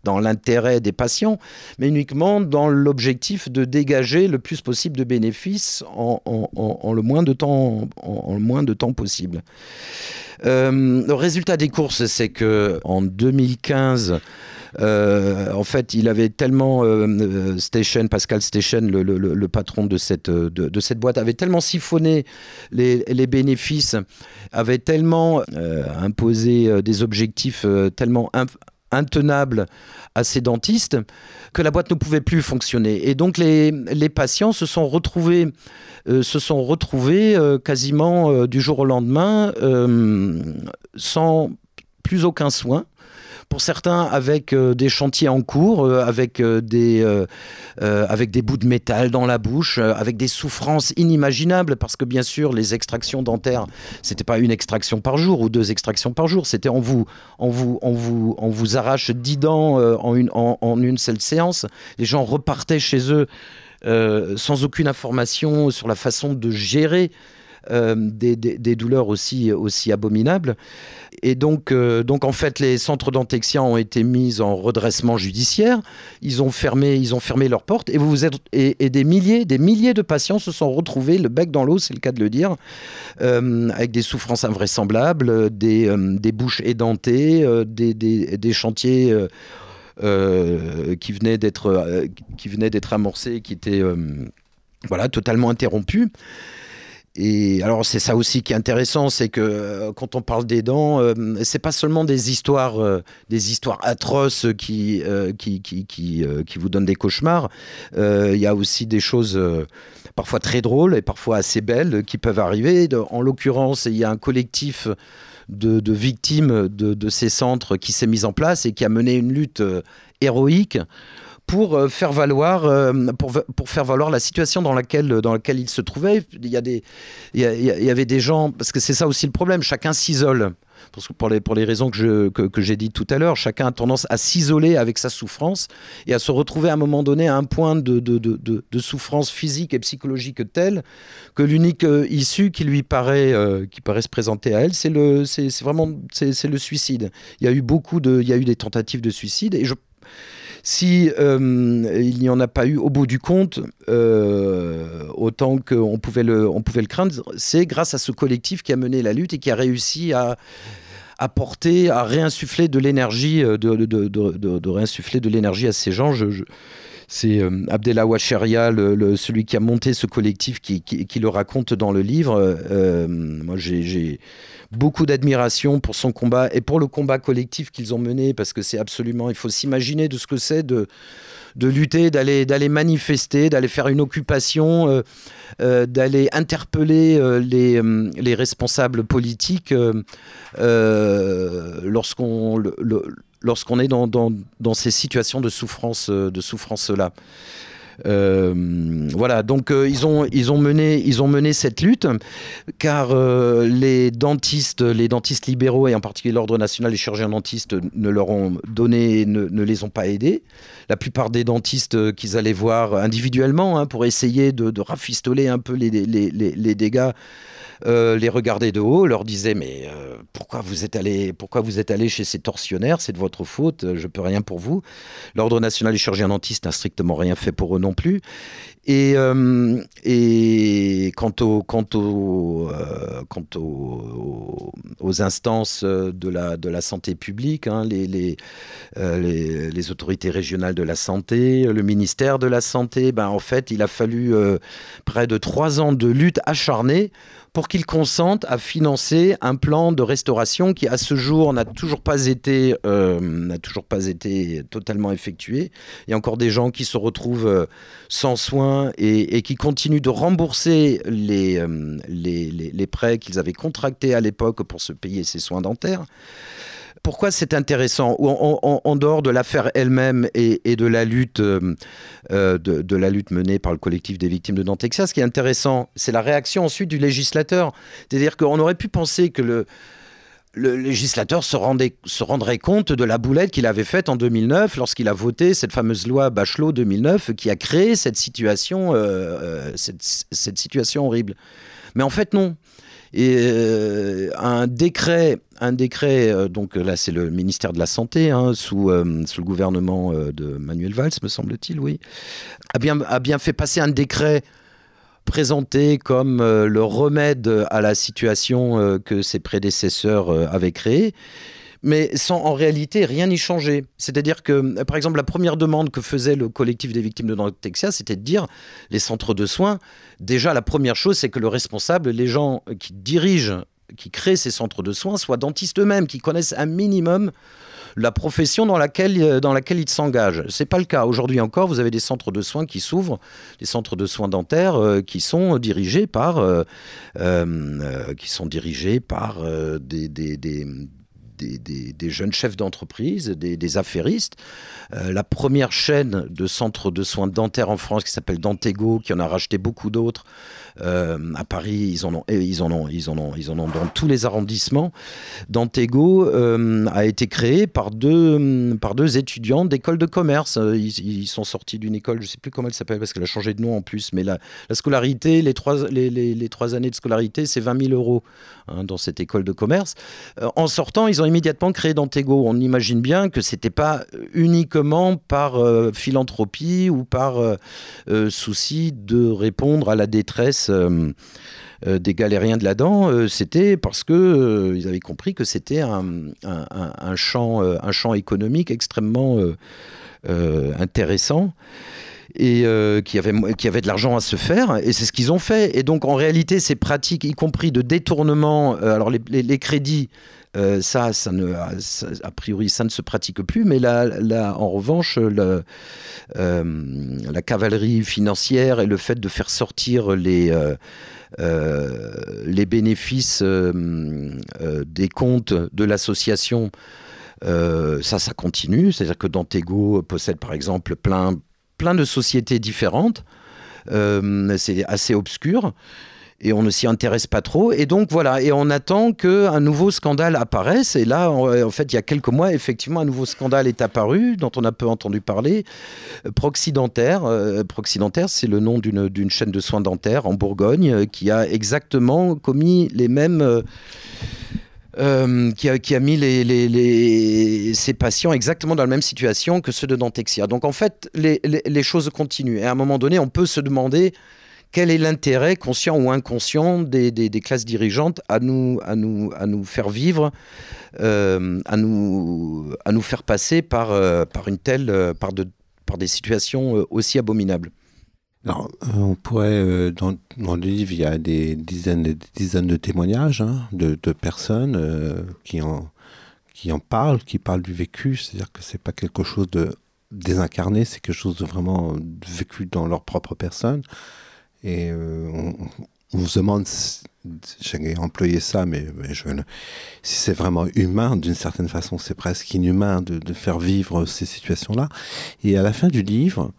dans l'intérêt des patients, mais uniquement dans l'objectif de dégager le plus possible de bénéfices en, le, moins de temps, possible. Euh, le résultat des courses, c'est que en 2015, euh, en fait, il avait tellement euh, Station, Pascal Station, le, patron de cette, boîte, avait tellement siphonné les, les bénéfices, avait tellement imposé des objectifs tellement intenable à ces dentistes que la boîte ne pouvait plus fonctionner. Et donc les, patients se sont retrouvés, euh, euh, quasiment euh, du jour au lendemain sans plus aucun soin pour certains avec euh, des chantiers en cours, euh, avec, euh, des, avec des bouts de métal dans la bouche, avec des souffrances inimaginables, parce que bien sûr, les extractions dentaires, c'était pas une extraction par jour ou deux extractions par jour, c'était on vous, vous, vous, vous arrache dix dents en une seule séance. Les gens repartaient chez eux. sans aucune information sur la façon de gérer euh, des, douleurs aussi, aussi abominables. Et donc, euh, donc, en fait, les centres dentexiens ont été mis en redressement judiciaire. Ils ont fermé, ils ont fermé leurs portes. Et, vous vous êtes, et, des milliers, des milliers de patients se sont retrouvés le bec dans l'eau, c'est le cas de le dire, euh, avec des souffrances invraisemblables, des, des bouches édentées, des, des, chantiers. qui venaient d'être qui d'être amorcés, qui étaient voilà totalement interrompus. Et alors c'est ça aussi qui est intéressant, c'est que euh, quand on parle des dents, euh, c'est pas seulement des histoires, euh, des histoires atroces qui qui, qui, qui, qui, vous donnent des cauchemars. Il y a aussi des choses parfois très drôles et parfois assez belles qui peuvent arriver. En l'occurrence, il y a un collectif de, victimes de, ces centres qui s'est mis en place et qui a mené une lutte héroïque pour euh, faire valoir euh, pour, pour, faire valoir la situation dans laquelle dans laquelle il se trouvait. Il y a des il y, avait des gens parce que c'est ça aussi le problème. Chacun s'isole. Pour les, pour les raisons que, je, que, que j'ai dites tout à l'heure, chacun a tendance à s'isoler avec sa souffrance et à se retrouver à un moment donné à un point de, de, de, de souffrance physique et psychologique tel que l'unique euh, issue qui lui paraît, qui paraît se présenter à elle, c'est, le, c'est, vraiment c'est, le suicide. Il y a eu beaucoup de, il y a eu des tentatives de suicide et si euh, il n'y en a pas eu au bout du compte, euh, autant qu'on pouvait le, pouvait le craindre, c'est grâce à ce collectif qui a mené la lutte et qui a réussi à apporter, à réinsuffler de l'énergie, euh, de, de, de, réinsuffler de l'énergie à ces gens. C'est euh, Abdellah Wacheria, le, celui qui a monté ce collectif, qui, qui, le raconte dans le livre. moi, j'ai beaucoup d'admiration pour son combat et pour le combat collectif qu'ils ont mené, parce que c'est absolument, il faut s'imaginer de ce que c'est de, de lutter, d'aller, d'aller manifester, d'aller faire une occupation, euh, euh, d'aller interpeller euh, les, les, responsables politiques lorsqu'on, lorsqu'on est dans, dans, dans, ces situations de souffrance, de souffrance là. Euh, voilà, donc euh, ils, ont, ils, ont mené, ils ont mené cette lutte car euh, les dentistes, les dentistes libéraux et en particulier l'Ordre national des chirurgiens dentistes ne leur ont donné, ne, les ont pas aidés. La plupart des dentistes qu'ils allaient voir individuellement hein, pour essayer de, rafistoler un peu les, les, les dégâts euh, les regardaient de haut, leur disaient mais euh, pourquoi vous êtes allé pourquoi vous êtes allé chez ces tortionnaires C'est de votre faute, je peux rien pour vous. L'ordre national des chirurgiens dentistes n'a strictement rien fait pour eux non plus. Et, euh, et quant, au, quant, au, quant aux, instances de la, santé publique, hein, les, les, les, autorités régionales de la santé, le ministère de la Santé, ben, en fait, il a fallu près de trois ans de lutte acharnée pour qu'ils consentent à financer un plan de restauration qui, à ce jour, n'a toujours pas été, euh, n'a toujours pas été totalement effectué. Il y a encore des gens qui se retrouvent euh, sans soins et, qui continuent de rembourser les, euh, les prêts qu'ils avaient contractés à l'époque pour se payer ces soins dentaires pourquoi c'est intéressant en, dehors de l'affaire elle-même et, de la lutte euh, euh, de, la lutte menée par le collectif des victimes de Dantexia, ce qui est intéressant, c'est la réaction ensuite du législateur. C'est-à-dire qu'on aurait pu penser que le, législateur se, rendrait compte de la boulette qu'il avait faite en 2009 lorsqu'il a voté cette fameuse loi Bachelot 2009 qui a créé cette situation, euh, cette, situation horrible. Mais en fait, non. Euh, un décret, un décret euh, donc là c'est le ministère de la Santé, hein, sous, euh, le gouvernement de Manuel Valls, me semble-t-il, oui, a bien fait passer un décret présenté comme le remède à la situation que ses prédécesseurs avaient créée mais sans en réalité rien n'y changer. C'est-à-dire que, par exemple, la première demande que faisait le collectif des victimes de Texas, c'était de dire les centres de soins, déjà la première chose, c'est que le responsable, les gens qui dirigent, qui créent ces centres de soins, soient dentistes eux-mêmes, qui connaissent un minimum la profession dans laquelle, dans laquelle ils s'engagent. Ce n'est pas le cas. Aujourd'hui encore, vous avez des centres de soins qui s'ouvrent, des centres de soins dentaires euh, qui sont dirigés par, euh, euh, des, jeunes chefs d'entreprise, des, affairistes. Euh, la première chaîne de centres de soins dentaires en France qui s'appelle Dantego, qui en a racheté beaucoup d'autres, euh, à Paris, ils en ont, ils en ont, ils en ont, ils en ont dans tous les arrondissements. Dantego euh, a été créé par deux, par deux étudiants d'école de commerce. Ils, sont sortis d'une école, je ne sais plus comment elle s'appelle parce qu'elle a changé de nom en plus, mais la, la scolarité, les trois, les, les, trois années de scolarité, c'est 20 000 euros hein, dans cette école de commerce. en sortant, ils ont immédiatement créé Dantego. On imagine bien que c'était pas uniquement par euh, philanthropie ou par euh, euh, souci de répondre à la détresse des galériens de la dent, c'était parce que ils avaient compris que c'était un, champ, un champ économique extrêmement intéressant. et euh, qui, avaient, qui avaient de l'argent à se faire, et c'est ce qu'ils ont fait. Et donc en réalité, ces pratiques, y compris de détournement, alors les, crédits, euh, ça, a priori, ça ne se pratique plus, mais là, en revanche, le, la cavalerie financière et le fait de faire sortir les... les bénéfices des comptes de l'association ça, ça continue. C'est-à-dire que Dantego possède par exemple plein, plein de sociétés différentes. Euh, c'est assez obscur et on ne s'y intéresse pas trop. Et donc voilà, et on attend qu'un nouveau scandale apparaisse. Et là, en, fait, il y a quelques mois, effectivement, un nouveau scandale est apparu, dont on a peu entendu parler. Proxy Dentaire, euh, c'est le nom d'une chaîne de soins dentaires en Bourgogne euh, qui a exactement commis les mêmes... Euh, qui, a, mis ses patients exactement dans la même situation que ceux de Dantexia. Donc en fait, les, choses continuent. Et à un moment donné, on peut se demander quel est l'intérêt, conscient ou inconscient, des, classes dirigeantes à nous, faire vivre, euh, à, nous, faire passer par, euh, une telle, de, par des situations aussi abominables? Alors, euh, on pourrait, euh, dans, le livre, il y a des dizaines de témoignages hein, de, personnes euh, qui, en, qui en parlent, qui parlent du vécu. C'est-à-dire que c'est pas quelque chose de désincarné, c'est quelque chose de vraiment vécu dans leur propre personne. Et on, on, se demande, j'ai employé ça, mais, je, si c'est vraiment humain, d'une certaine façon, c'est presque inhumain de, faire vivre ces situations-là. Et à la fin du livre,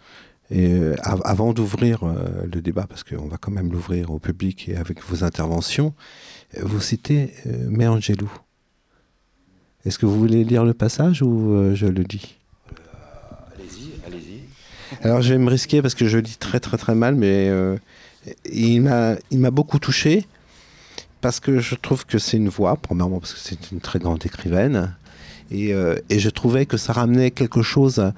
et euh, avant d'ouvrir euh, le débat, parce qu'on va quand même l'ouvrir au public et avec vos interventions, euh, vous citez Mère Angelou. Est-ce que vous voulez lire le passage ou je le dis. Alors je vais me risquer parce que je lis très très très mal, mais il m'a beaucoup touché parce que je trouve que c'est une voix, premièrement parce que c'est une très grande écrivaine, et, et, je trouvais que ça ramenait quelque chose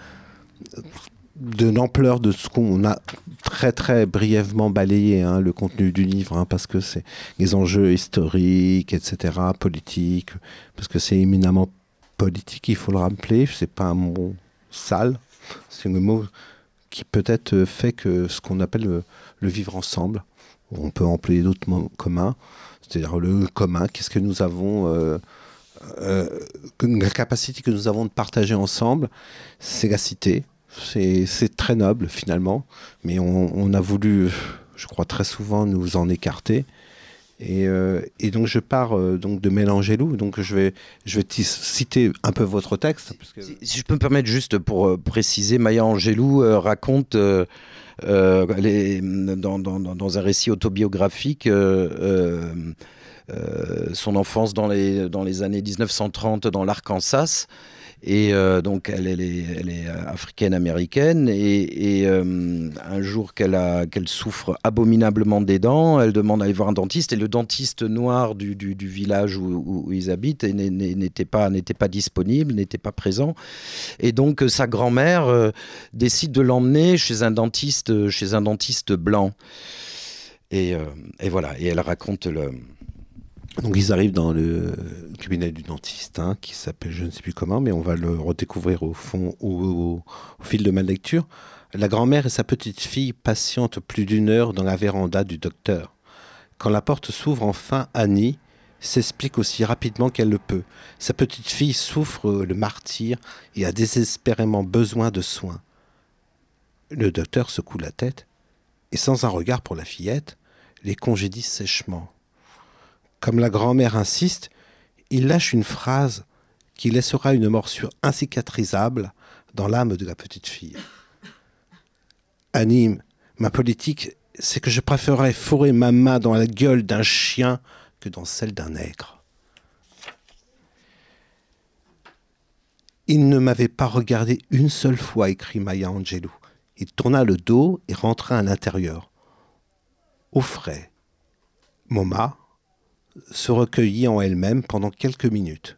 de l'ampleur de ce qu'on a très très brièvement balayé hein, le contenu du livre hein, parce que c'est les enjeux historiques etc politiques parce que c'est éminemment politique il faut le rappeler c'est pas un mot sale c'est un mot qui peut-être fait que ce qu'on appelle le, vivre ensemble on peut employer d'autres mots communs c'est-à-dire le commun qu'est-ce que nous avons euh, euh, la capacité que nous avons de partager ensemble c'est la cité c'est très noble finalement, mais on, a voulu, je crois très souvent, nous en écarter. Et, euh, donc je pars euh, donc de Mélangelou, donc je vais, je vais citer un peu votre texte. Si, je peux me permettre juste pour euh, préciser, Maya Angelou raconte dans, dans, dans, un récit autobiographique son enfance dans les, dans les années 1930 dans l'Arkansas. Et euh, donc, elle, est, euh, africaine-américaine. Et, euh, un jour qu'elle souffre abominablement des dents, elle demande à aller voir un dentiste. Et le dentiste noir du, village où, où, ils habitent n'était pas, pas disponible, n'était pas présent. Et donc, sa grand-mère décide de l'emmener chez un dentiste, chez un dentiste blanc. Et, et voilà. Et elle raconte le donc ils arrivent dans le cabinet du dentiste, hein, qui s'appelle je ne sais plus comment, mais on va le redécouvrir au fond, au, fil de ma lecture. La grand-mère et sa petite fille patientent plus d'une heure dans la véranda du docteur. Quand la porte s'ouvre enfin, Annie s'explique aussi rapidement qu'elle le peut. Sa petite fille souffre le martyr et a désespérément besoin de soins. Le docteur secoue la tête et sans un regard pour la fillette, les congédie sèchement. Comme la grand-mère insiste, il lâche une phrase qui laissera une morsure incicatrisable dans l'âme de la petite fille. Anime, ma politique, c'est que je préférerais fourrer ma main dans la gueule d'un chien que dans celle d'un nègre. Il ne m'avait pas regardé une seule fois, écrit Maya Angelou. Il tourna le dos et rentra à l'intérieur. Au frais. Moma, se recueillit en elle-même pendant quelques minutes.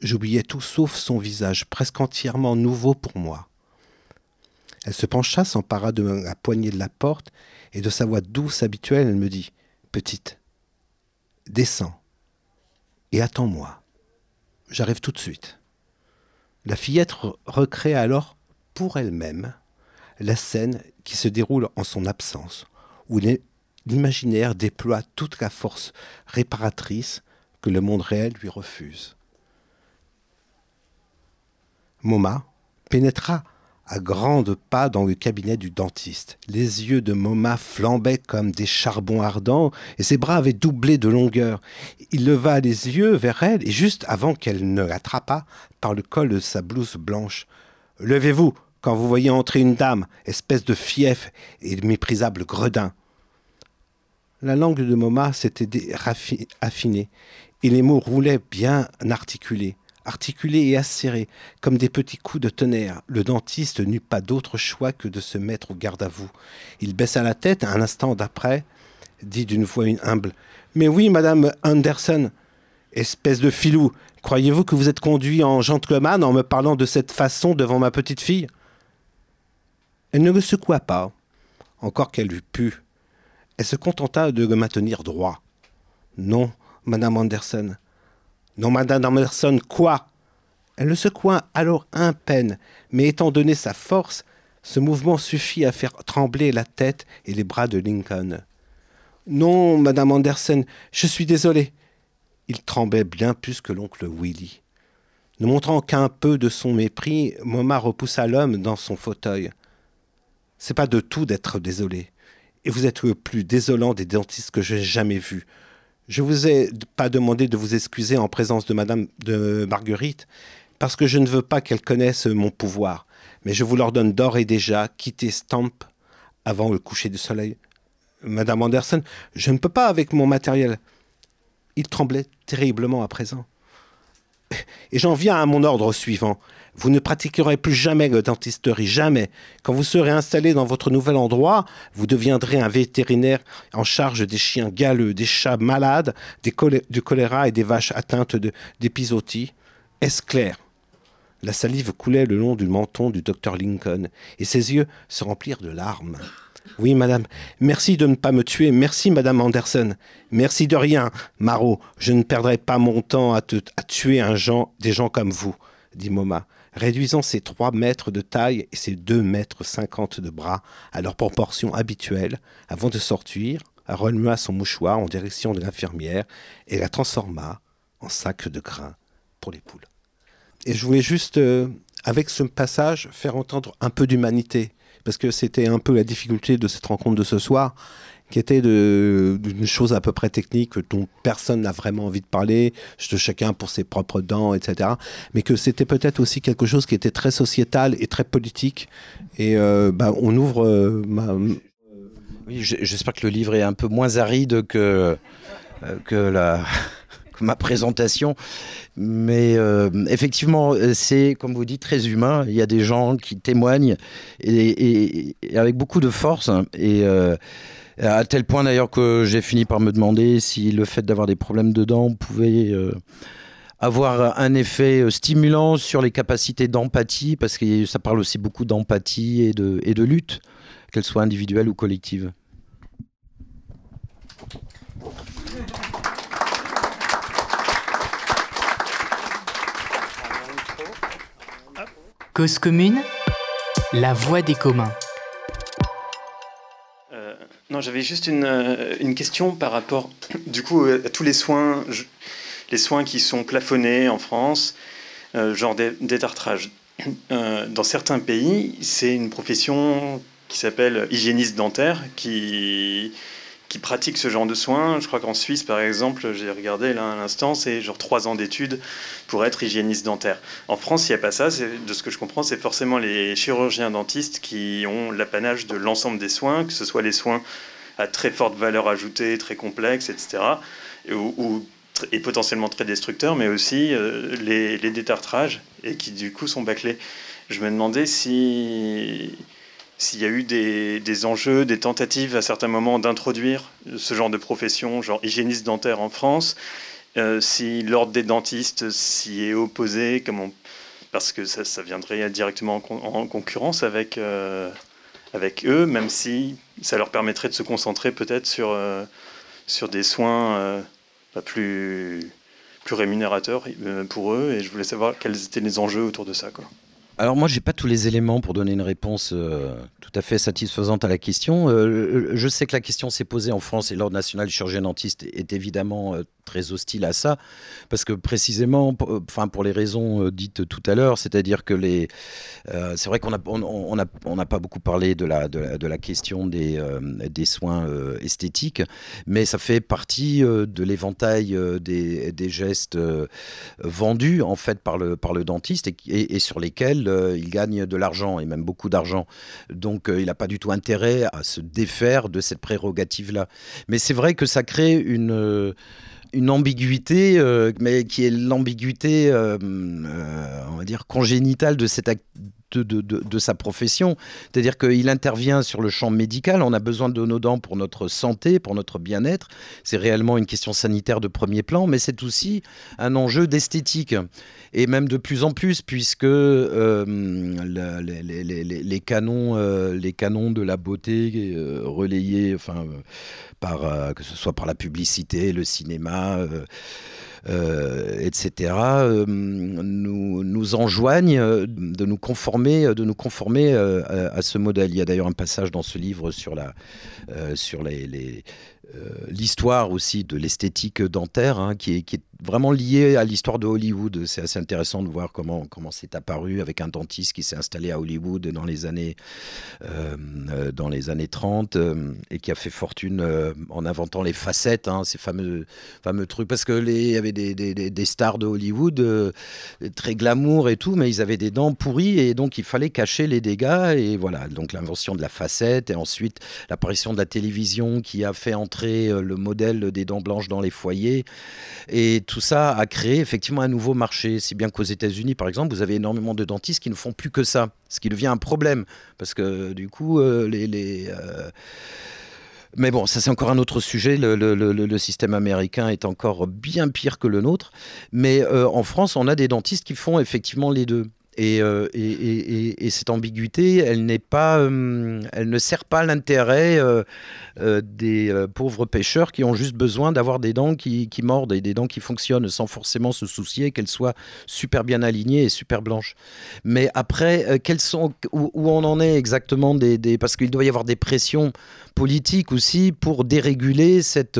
J'oubliais tout sauf son visage, presque entièrement nouveau pour moi. Elle se pencha, s'empara de la poignée de la porte, et de sa voix douce habituelle, elle me dit Petite, descends et attends-moi. J'arrive tout de suite. La fillette recrée alors pour elle-même la scène qui se déroule en son absence, où l'imaginaire déploie toute la force réparatrice que le monde réel lui refuse. Moma pénétra à grandes pas dans le cabinet du dentiste. Les yeux de Moma flambaient comme des charbons ardents et ses bras avaient doublé de longueur. Il leva les yeux vers elle et juste avant qu'elle ne l'attrapât par le col de sa blouse blanche. Levez-vous quand vous voyez entrer une dame, espèce de fief et méprisable gredin. La langue de Moma s'était affinée et les mots roulaient bien articulés articulés et acérés, comme des petits coups de tonnerre. Le dentiste n'eut pas d'autre choix que de se mettre au garde à vous. Il baissa la tête un instant d'après, dit d'une voix humble Mais oui, madame Anderson. Espèce de filou, croyez-vous que vous êtes conduit en gentleman en me parlant de cette façon devant ma petite fille? Elle ne le secoua pas, encore qu'elle eût pu. Elle se contenta de le maintenir droit. Non, madame Anderson, non, Madame Anderson, quoi? Elle le secoua alors un peine, mais étant donné sa force, ce mouvement suffit à faire trembler la tête et les bras de Lincoln. Non, Madame Anderson, je suis désolé. Il tremblait bien plus que l'oncle Willy. Ne montrant qu'un peu de son mépris, Moma repoussa l'homme dans son fauteuil. C'est pas de tout d'être désolé. Et vous êtes le plus désolant des dentistes que j'ai jamais vu. Je vous ai pas demandé de vous excuser en présence de Madame de Marguerite, parce que je ne veux pas qu'elle connaisse mon pouvoir. Mais je vous l'ordonne d'or et déjà, quitter Stamp avant le coucher du soleil. Madame Anderson, je ne peux pas avec mon matériel. Il tremblait terriblement à présent. Et j'en viens à mon ordre suivant. Vous ne pratiquerez plus jamais le dentisterie, jamais. Quand vous serez installé dans votre nouvel endroit, vous deviendrez un vétérinaire en charge des chiens galeux, des chats malades, des du choléra et des vaches atteintes d'épisodie. Est-ce clair? La salive coulait le long du menton du docteur Lincoln, et ses yeux se remplirent de larmes. Oui, madame. Merci de ne pas me tuer. Merci, madame Anderson. Merci de rien, Marot. Je ne perdrai pas mon temps à, tuer un des gens comme vous, dit Moma réduisant ses 3 mètres de taille et ses 2 mètres 50 de bras à leur proportion habituelle, avant de sortir, remua son mouchoir en direction de l'infirmière et la transforma en sac de grains pour les poules. Et je voulais juste, euh, avec ce passage, faire entendre un peu d'humanité, parce que c'était un peu la difficulté de cette rencontre de ce soir, qui était d'une chose à peu près technique dont personne n'a vraiment envie de parler, chacun pour ses propres dents, etc. Mais que c'était peut-être aussi quelque chose qui était très sociétal et très politique. Et euh, bah, on ouvre. Euh, oui, j'espère que le livre est un peu moins aride que, euh, que la (laughs) ma présentation. Mais effectivement, c'est, comme vous dites, très humain. Il y a des gens qui témoignent et, et, avec beaucoup de force. Et à tel point d'ailleurs que j'ai fini par me demander si le fait d'avoir des problèmes de dents pouvait euh, avoir un effet euh, stimulant sur les capacités d'empathie, parce que ça parle aussi beaucoup d'empathie et de, et de lutte, qu'elle soit individuelle ou collective. Cause commune, la voix des communs. Non, j'avais juste une, euh, une, question par rapport, (coughs) du coup, à tous les soins, les soins qui sont plafonnés en France, euh, genre détartrage. (coughs) Euh, dans certains pays, c'est une profession qui s'appelle hygiéniste dentaire qui qui pratiquent ce genre de soins. Je crois qu'en Suisse, par exemple, j'ai regardé là à l'instant, c'est genre trois ans d'études pour être hygiéniste dentaire. En France, il n'y a pas ça. De ce que je comprends, c'est forcément les chirurgiens dentistes qui ont l'apanage de l'ensemble des soins, que ce soit les soins à très forte valeur ajoutée, très complexes, etc., ou, et potentiellement très destructeurs, mais aussi euh, les, les détartrages, et qui du coup sont bâclés. Je me demandais si s'il y a eu des, enjeux, des tentatives à certains moments d'introduire ce genre de profession, genre hygiéniste dentaire en France, euh, si l'ordre des dentistes s'y est opposé, parce que ça, viendrait directement en, concurrence avec, euh, avec eux, même si ça leur permettrait de se concentrer peut-être sur, euh, sur des soins plus, plus rémunérateurs pour eux. Et je voulais savoir quels étaient les enjeux autour de ça. Quoi. Alors moi, j'ai pas tous les éléments pour donner une réponse euh, tout à fait satisfaisante à la question. Euh, je sais que la question s'est posée en France et l'Ordre national du chirurgien dentiste est évidemment euh, très hostile à ça, parce que précisément, enfin pour les raisons dites tout à l'heure, c'est-à-dire que les, c'est vrai qu'on n'a on, on a, pas beaucoup parlé de la, de la, question des, des soins esthétiques, mais ça fait partie de l'éventail des, des, gestes vendus en fait par le, par le dentiste et sur lesquels euh, il gagne de l'argent, et même beaucoup d'argent. Donc euh, il n'a pas du tout intérêt à se défaire de cette prérogative-là. Mais c'est vrai que ça crée une euh, une ambiguïté, mais qui est l'ambiguïté, on va dire, congénitale de cette, de, sa profession. C'est-à-dire qu'il intervient sur le champ médical. On a besoin de nos dents pour notre santé, pour notre bien-être. C'est réellement une question sanitaire de premier plan, mais c'est aussi un enjeu d'esthétique. Et même de plus en plus, puisque euh, les, canons, euh, les canons de la beauté euh, relayés, enfin, que ce soit par la publicité, le cinéma, etc., euh, nous, enjoignent de nous conformer, euh, à, ce modèle. Il y a d'ailleurs un passage dans ce livre sur les euh, l'histoire aussi de l'esthétique dentaire, hein, qui, est, vraiment liée à l'histoire de Hollywood. C'est assez intéressant de voir comment comment c'est apparu avec un dentiste qui s'est installé à Hollywood dans les années euh, euh, dans les années 30 et qui a fait fortune en inventant les facettes, hein, ces fameux fameux trucs. Parce que les y avait des, des, des stars de Hollywood très glamour et tout, mais ils avaient des dents pourries et donc il fallait cacher les dégâts et voilà. Donc l'invention de la facette et ensuite l'apparition de la télévision qui a fait entrer euh, le modèle des dents blanches dans les foyers. Et tout ça a créé effectivement un nouveau marché. Si bien qu'aux États-Unis, par exemple, vous avez énormément de dentistes qui ne font plus que ça, ce qui devient un problème. Parce que du coup, euh, les. Euh, mais bon, ça c'est encore un autre sujet. Le, système américain est encore bien pire que le nôtre. Mais en France, on a des dentistes qui font effectivement les deux. Et, et, et, cette ambiguïté, elle n'est pas, elle ne sert pas l'intérêt euh, des pauvres pêcheurs qui ont juste besoin d'avoir des dents qui, qui, mordent et des dents qui fonctionnent sans forcément se soucier qu'elles soient super bien alignées et super blanches. Mais après, quels sont, où, on en est exactement des, des parce qu'il doit y avoir des pressions politiques aussi pour déréguler cette,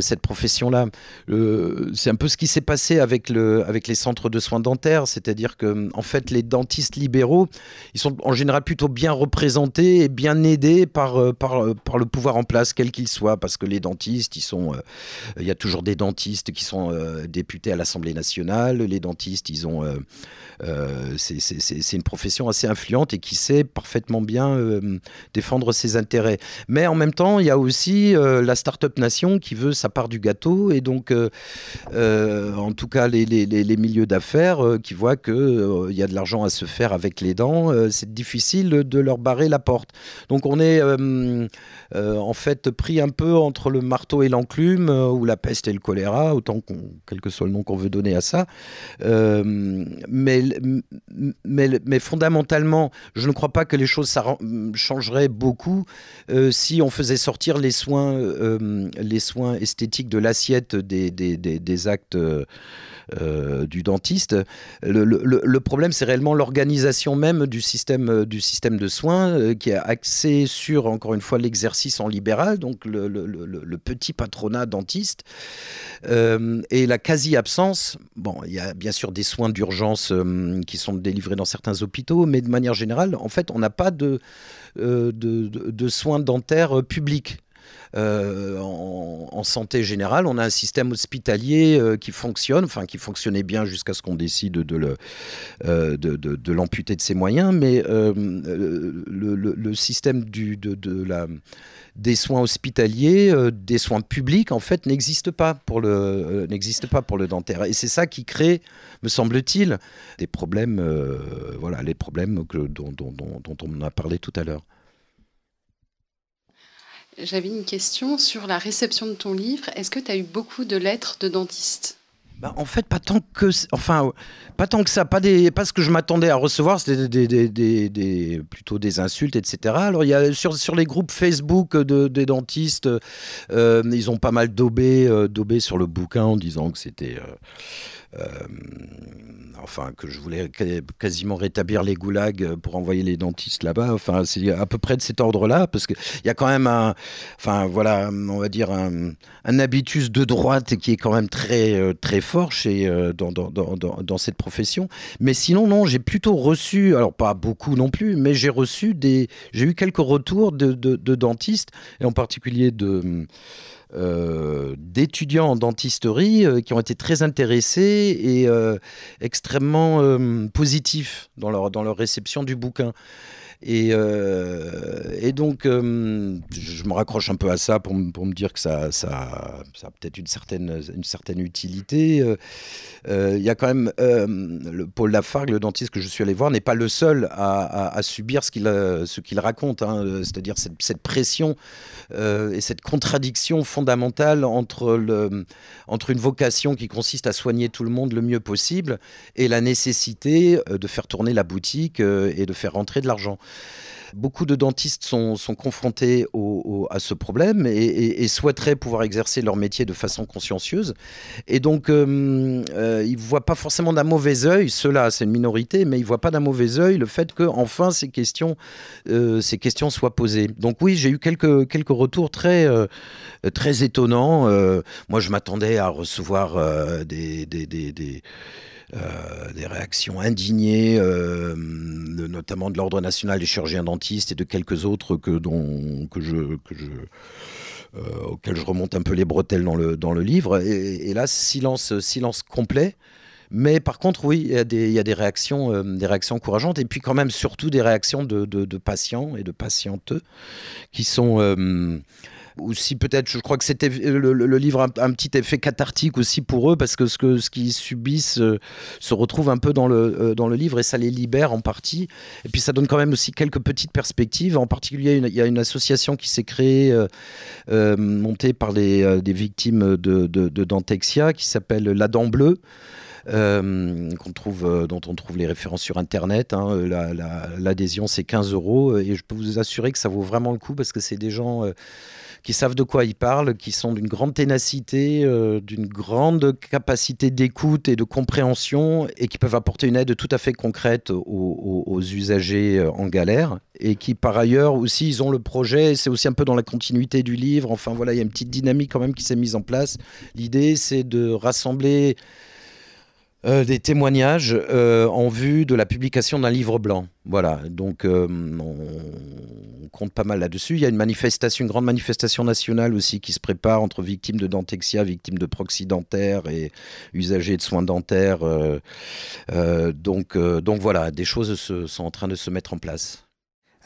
cette profession-là. c'est un peu ce qui s'est passé avec, le, avec les centres de soins dentaires, c'est-à-dire que en fait, les dentistes libéraux, ils sont en général plutôt bien représentés et bien aidés par, euh, par, euh, par le pouvoir en place, quel qu'il soit, parce que les dentistes, euh, il y a toujours des dentistes qui sont députés à l'Assemblée nationale. Les dentistes, ils ont, c'est une profession assez influente et qui sait parfaitement bien défendre ses intérêts. Mais en même temps, il y a aussi la start-up nation qui veut sa part du gâteau et donc, en tout cas, les, milieux d'affaires qui voient que euh, il y a de l'argent à se faire avec les dents, euh, c'est difficile de leur barrer la porte. Donc on est euh, en fait pris un peu entre le marteau et l'enclume, ou la peste et le choléra, autant quel que soit le nom qu'on veut donner à ça. mais, mais, mais, fondamentalement, je ne crois pas que les choses changeraient beaucoup si on faisait sortir les soins, les soins esthétiques de l'assiette des, des, des, actes du dentiste. Le, le, problème, c'est réellement l'organisation même du système, euh, du système de soins euh, qui est axé sur, encore une fois, l'exercice en libéral, donc le, petit patronat dentiste, euh, et la quasi-absence. Bon, il y a bien sûr des soins d'urgence qui sont délivrés dans certains hôpitaux, mais de manière générale, en fait, on n'a pas de, de, soins dentaires publics. Euh, en, santé générale, on a un système hospitalier euh, qui fonctionne, enfin qui fonctionnait bien jusqu'à ce qu'on décide de, euh, l'amputer de ses moyens, mais le, système des soins hospitaliers, des soins publics, en fait, n'existe pas pour le dentaire. Et c'est ça qui crée, me semble-t-il, les problèmes dont, on a parlé tout à l'heure. J'avais une question sur la réception de ton livre. Est-ce que tu as eu beaucoup de lettres de dentistes? Bah, en fait, pas tant que, enfin, pas tant que ça, pas des, ce que je m'attendais à recevoir, c'était plutôt des insultes, etc. Alors il y a sur, les groupes Facebook de, des dentistes, euh, ils ont pas mal daubé, euh, daubé sur le bouquin en disant que c'était euh, enfin que je voulais quasiment rétablir les goulags pour envoyer les dentistes là-bas. Enfin, c'est à peu près de cet ordre-là, parce qu'il y a quand même un, enfin voilà, on va dire un, habitus de droite qui est quand même très euh, très fort chez euh, dans, dans, dans, dans, cette profession. Mais sinon, non, j'ai plutôt reçu, alors pas beaucoup non plus, mais j'ai reçu des, j'ai eu quelques retours de dentistes et en particulier de euh, d'étudiants en dentisterie euh, qui ont été très intéressés et euh, extrêmement positifs dans leur, dans leur réception du bouquin. Et, et, donc, je me raccroche un peu à ça pour, me dire que ça, a peut-être une certaine, utilité. Il y a quand même le Paul Lafargue, le dentiste que je suis allé voir, n'est pas le seul à, subir ce qu'il raconte, hein, c'est-à-dire cette, pression et cette contradiction fondamentale entre, entre une vocation qui consiste à soigner tout le monde le mieux possible et la nécessité euh, de faire tourner la boutique euh, et de faire rentrer de l'argent. Beaucoup de dentistes sont, confrontés à ce problème et, souhaiteraient pouvoir exercer leur métier de façon consciencieuse. Et donc, euh, euh, ils ne voient pas forcément d'un mauvais œil, cela c'est une minorité, mais ils ne voient pas d'un mauvais œil le fait que enfin ces questions, euh, ces questions soient posées. Donc oui, j'ai eu quelques, quelques retours très, très étonnants. moi, je m'attendais à recevoir des euh, des réactions indignées, euh, notamment de l'Ordre national des chirurgiens dentistes et de quelques autres que, dont, que je, euh, auxquels je remonte un peu les bretelles dans le, dans le livre. Et, là, silence, silence complet. Mais par contre, oui, il y a des, il y a des réactions, des réactions encourageantes, et puis quand même surtout des réactions de, de, patients et de patientes qui sont aussi peut-être, je crois que c'était le, livre a un, petit effet cathartique aussi pour eux parce que ce que ce qu'ils subissent euh, se retrouve un peu dans le euh, dans le livre et ça les libère en partie. Et puis ça donne quand même aussi quelques petites perspectives. En particulier, il y a une association qui s'est créée, euh, montée par les, des victimes de, Dentexia, qui s'appelle La Dent Bleue. qu'on trouve, dont on trouve les références sur Internet. Hein. L'adhésion, c'est 15 euros. Et je peux vous assurer que ça vaut vraiment le coup parce que c'est des gens qui savent de quoi ils parlent, qui sont d'une grande ténacité, euh, d'une grande capacité d'écoute et de compréhension et qui peuvent apporter une aide tout à fait concrète aux, usagers euh, en galère et qui par ailleurs aussi ils ont le projet, c'est aussi un peu dans la continuité du livre, enfin voilà, il y a une petite dynamique quand même qui s'est mise en place. L'idée c'est de rassembler euh, des témoignages euh, en vue de la publication d'un livre blanc. Voilà, donc euh, on compte pas mal là-dessus. Il y a une manifestation, une grande manifestation nationale aussi qui se prépare entre victimes de dentexia, victimes de proxy dentaire et usagers de soins dentaires. donc, donc voilà, des choses sont en train de se mettre en place.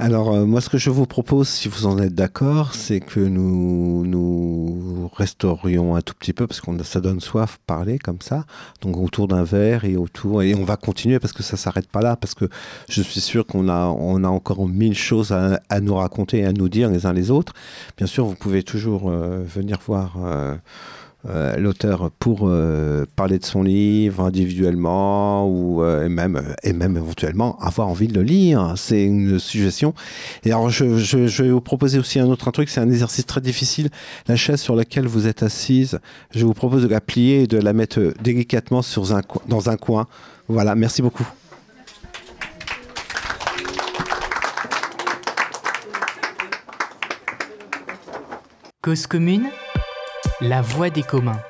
Alors, euh, moi, ce que je vous propose, si vous en êtes d'accord, c'est que nous nous restaurions un tout petit peu, parce que ça donne soif parler comme ça, donc autour d'un verre et autour, et on va continuer parce que ça s'arrête pas là, parce que je suis sûr qu'on a, on a encore mille choses à, nous raconter et à nous dire les uns les autres. Bien sûr, vous pouvez toujours euh, venir voir. Euh, euh, l'auteur pour euh, parler de son livre individuellement ou euh, et même et même éventuellement avoir envie de le lire. C'est une suggestion. Et alors je, vais vous proposer aussi un autre truc. C'est un exercice très difficile. La chaise sur laquelle vous êtes assise, je vous propose de la plier et de la mettre délicatement sur un, dans un coin. Voilà. Merci beaucoup. Cause commune la voix des communs.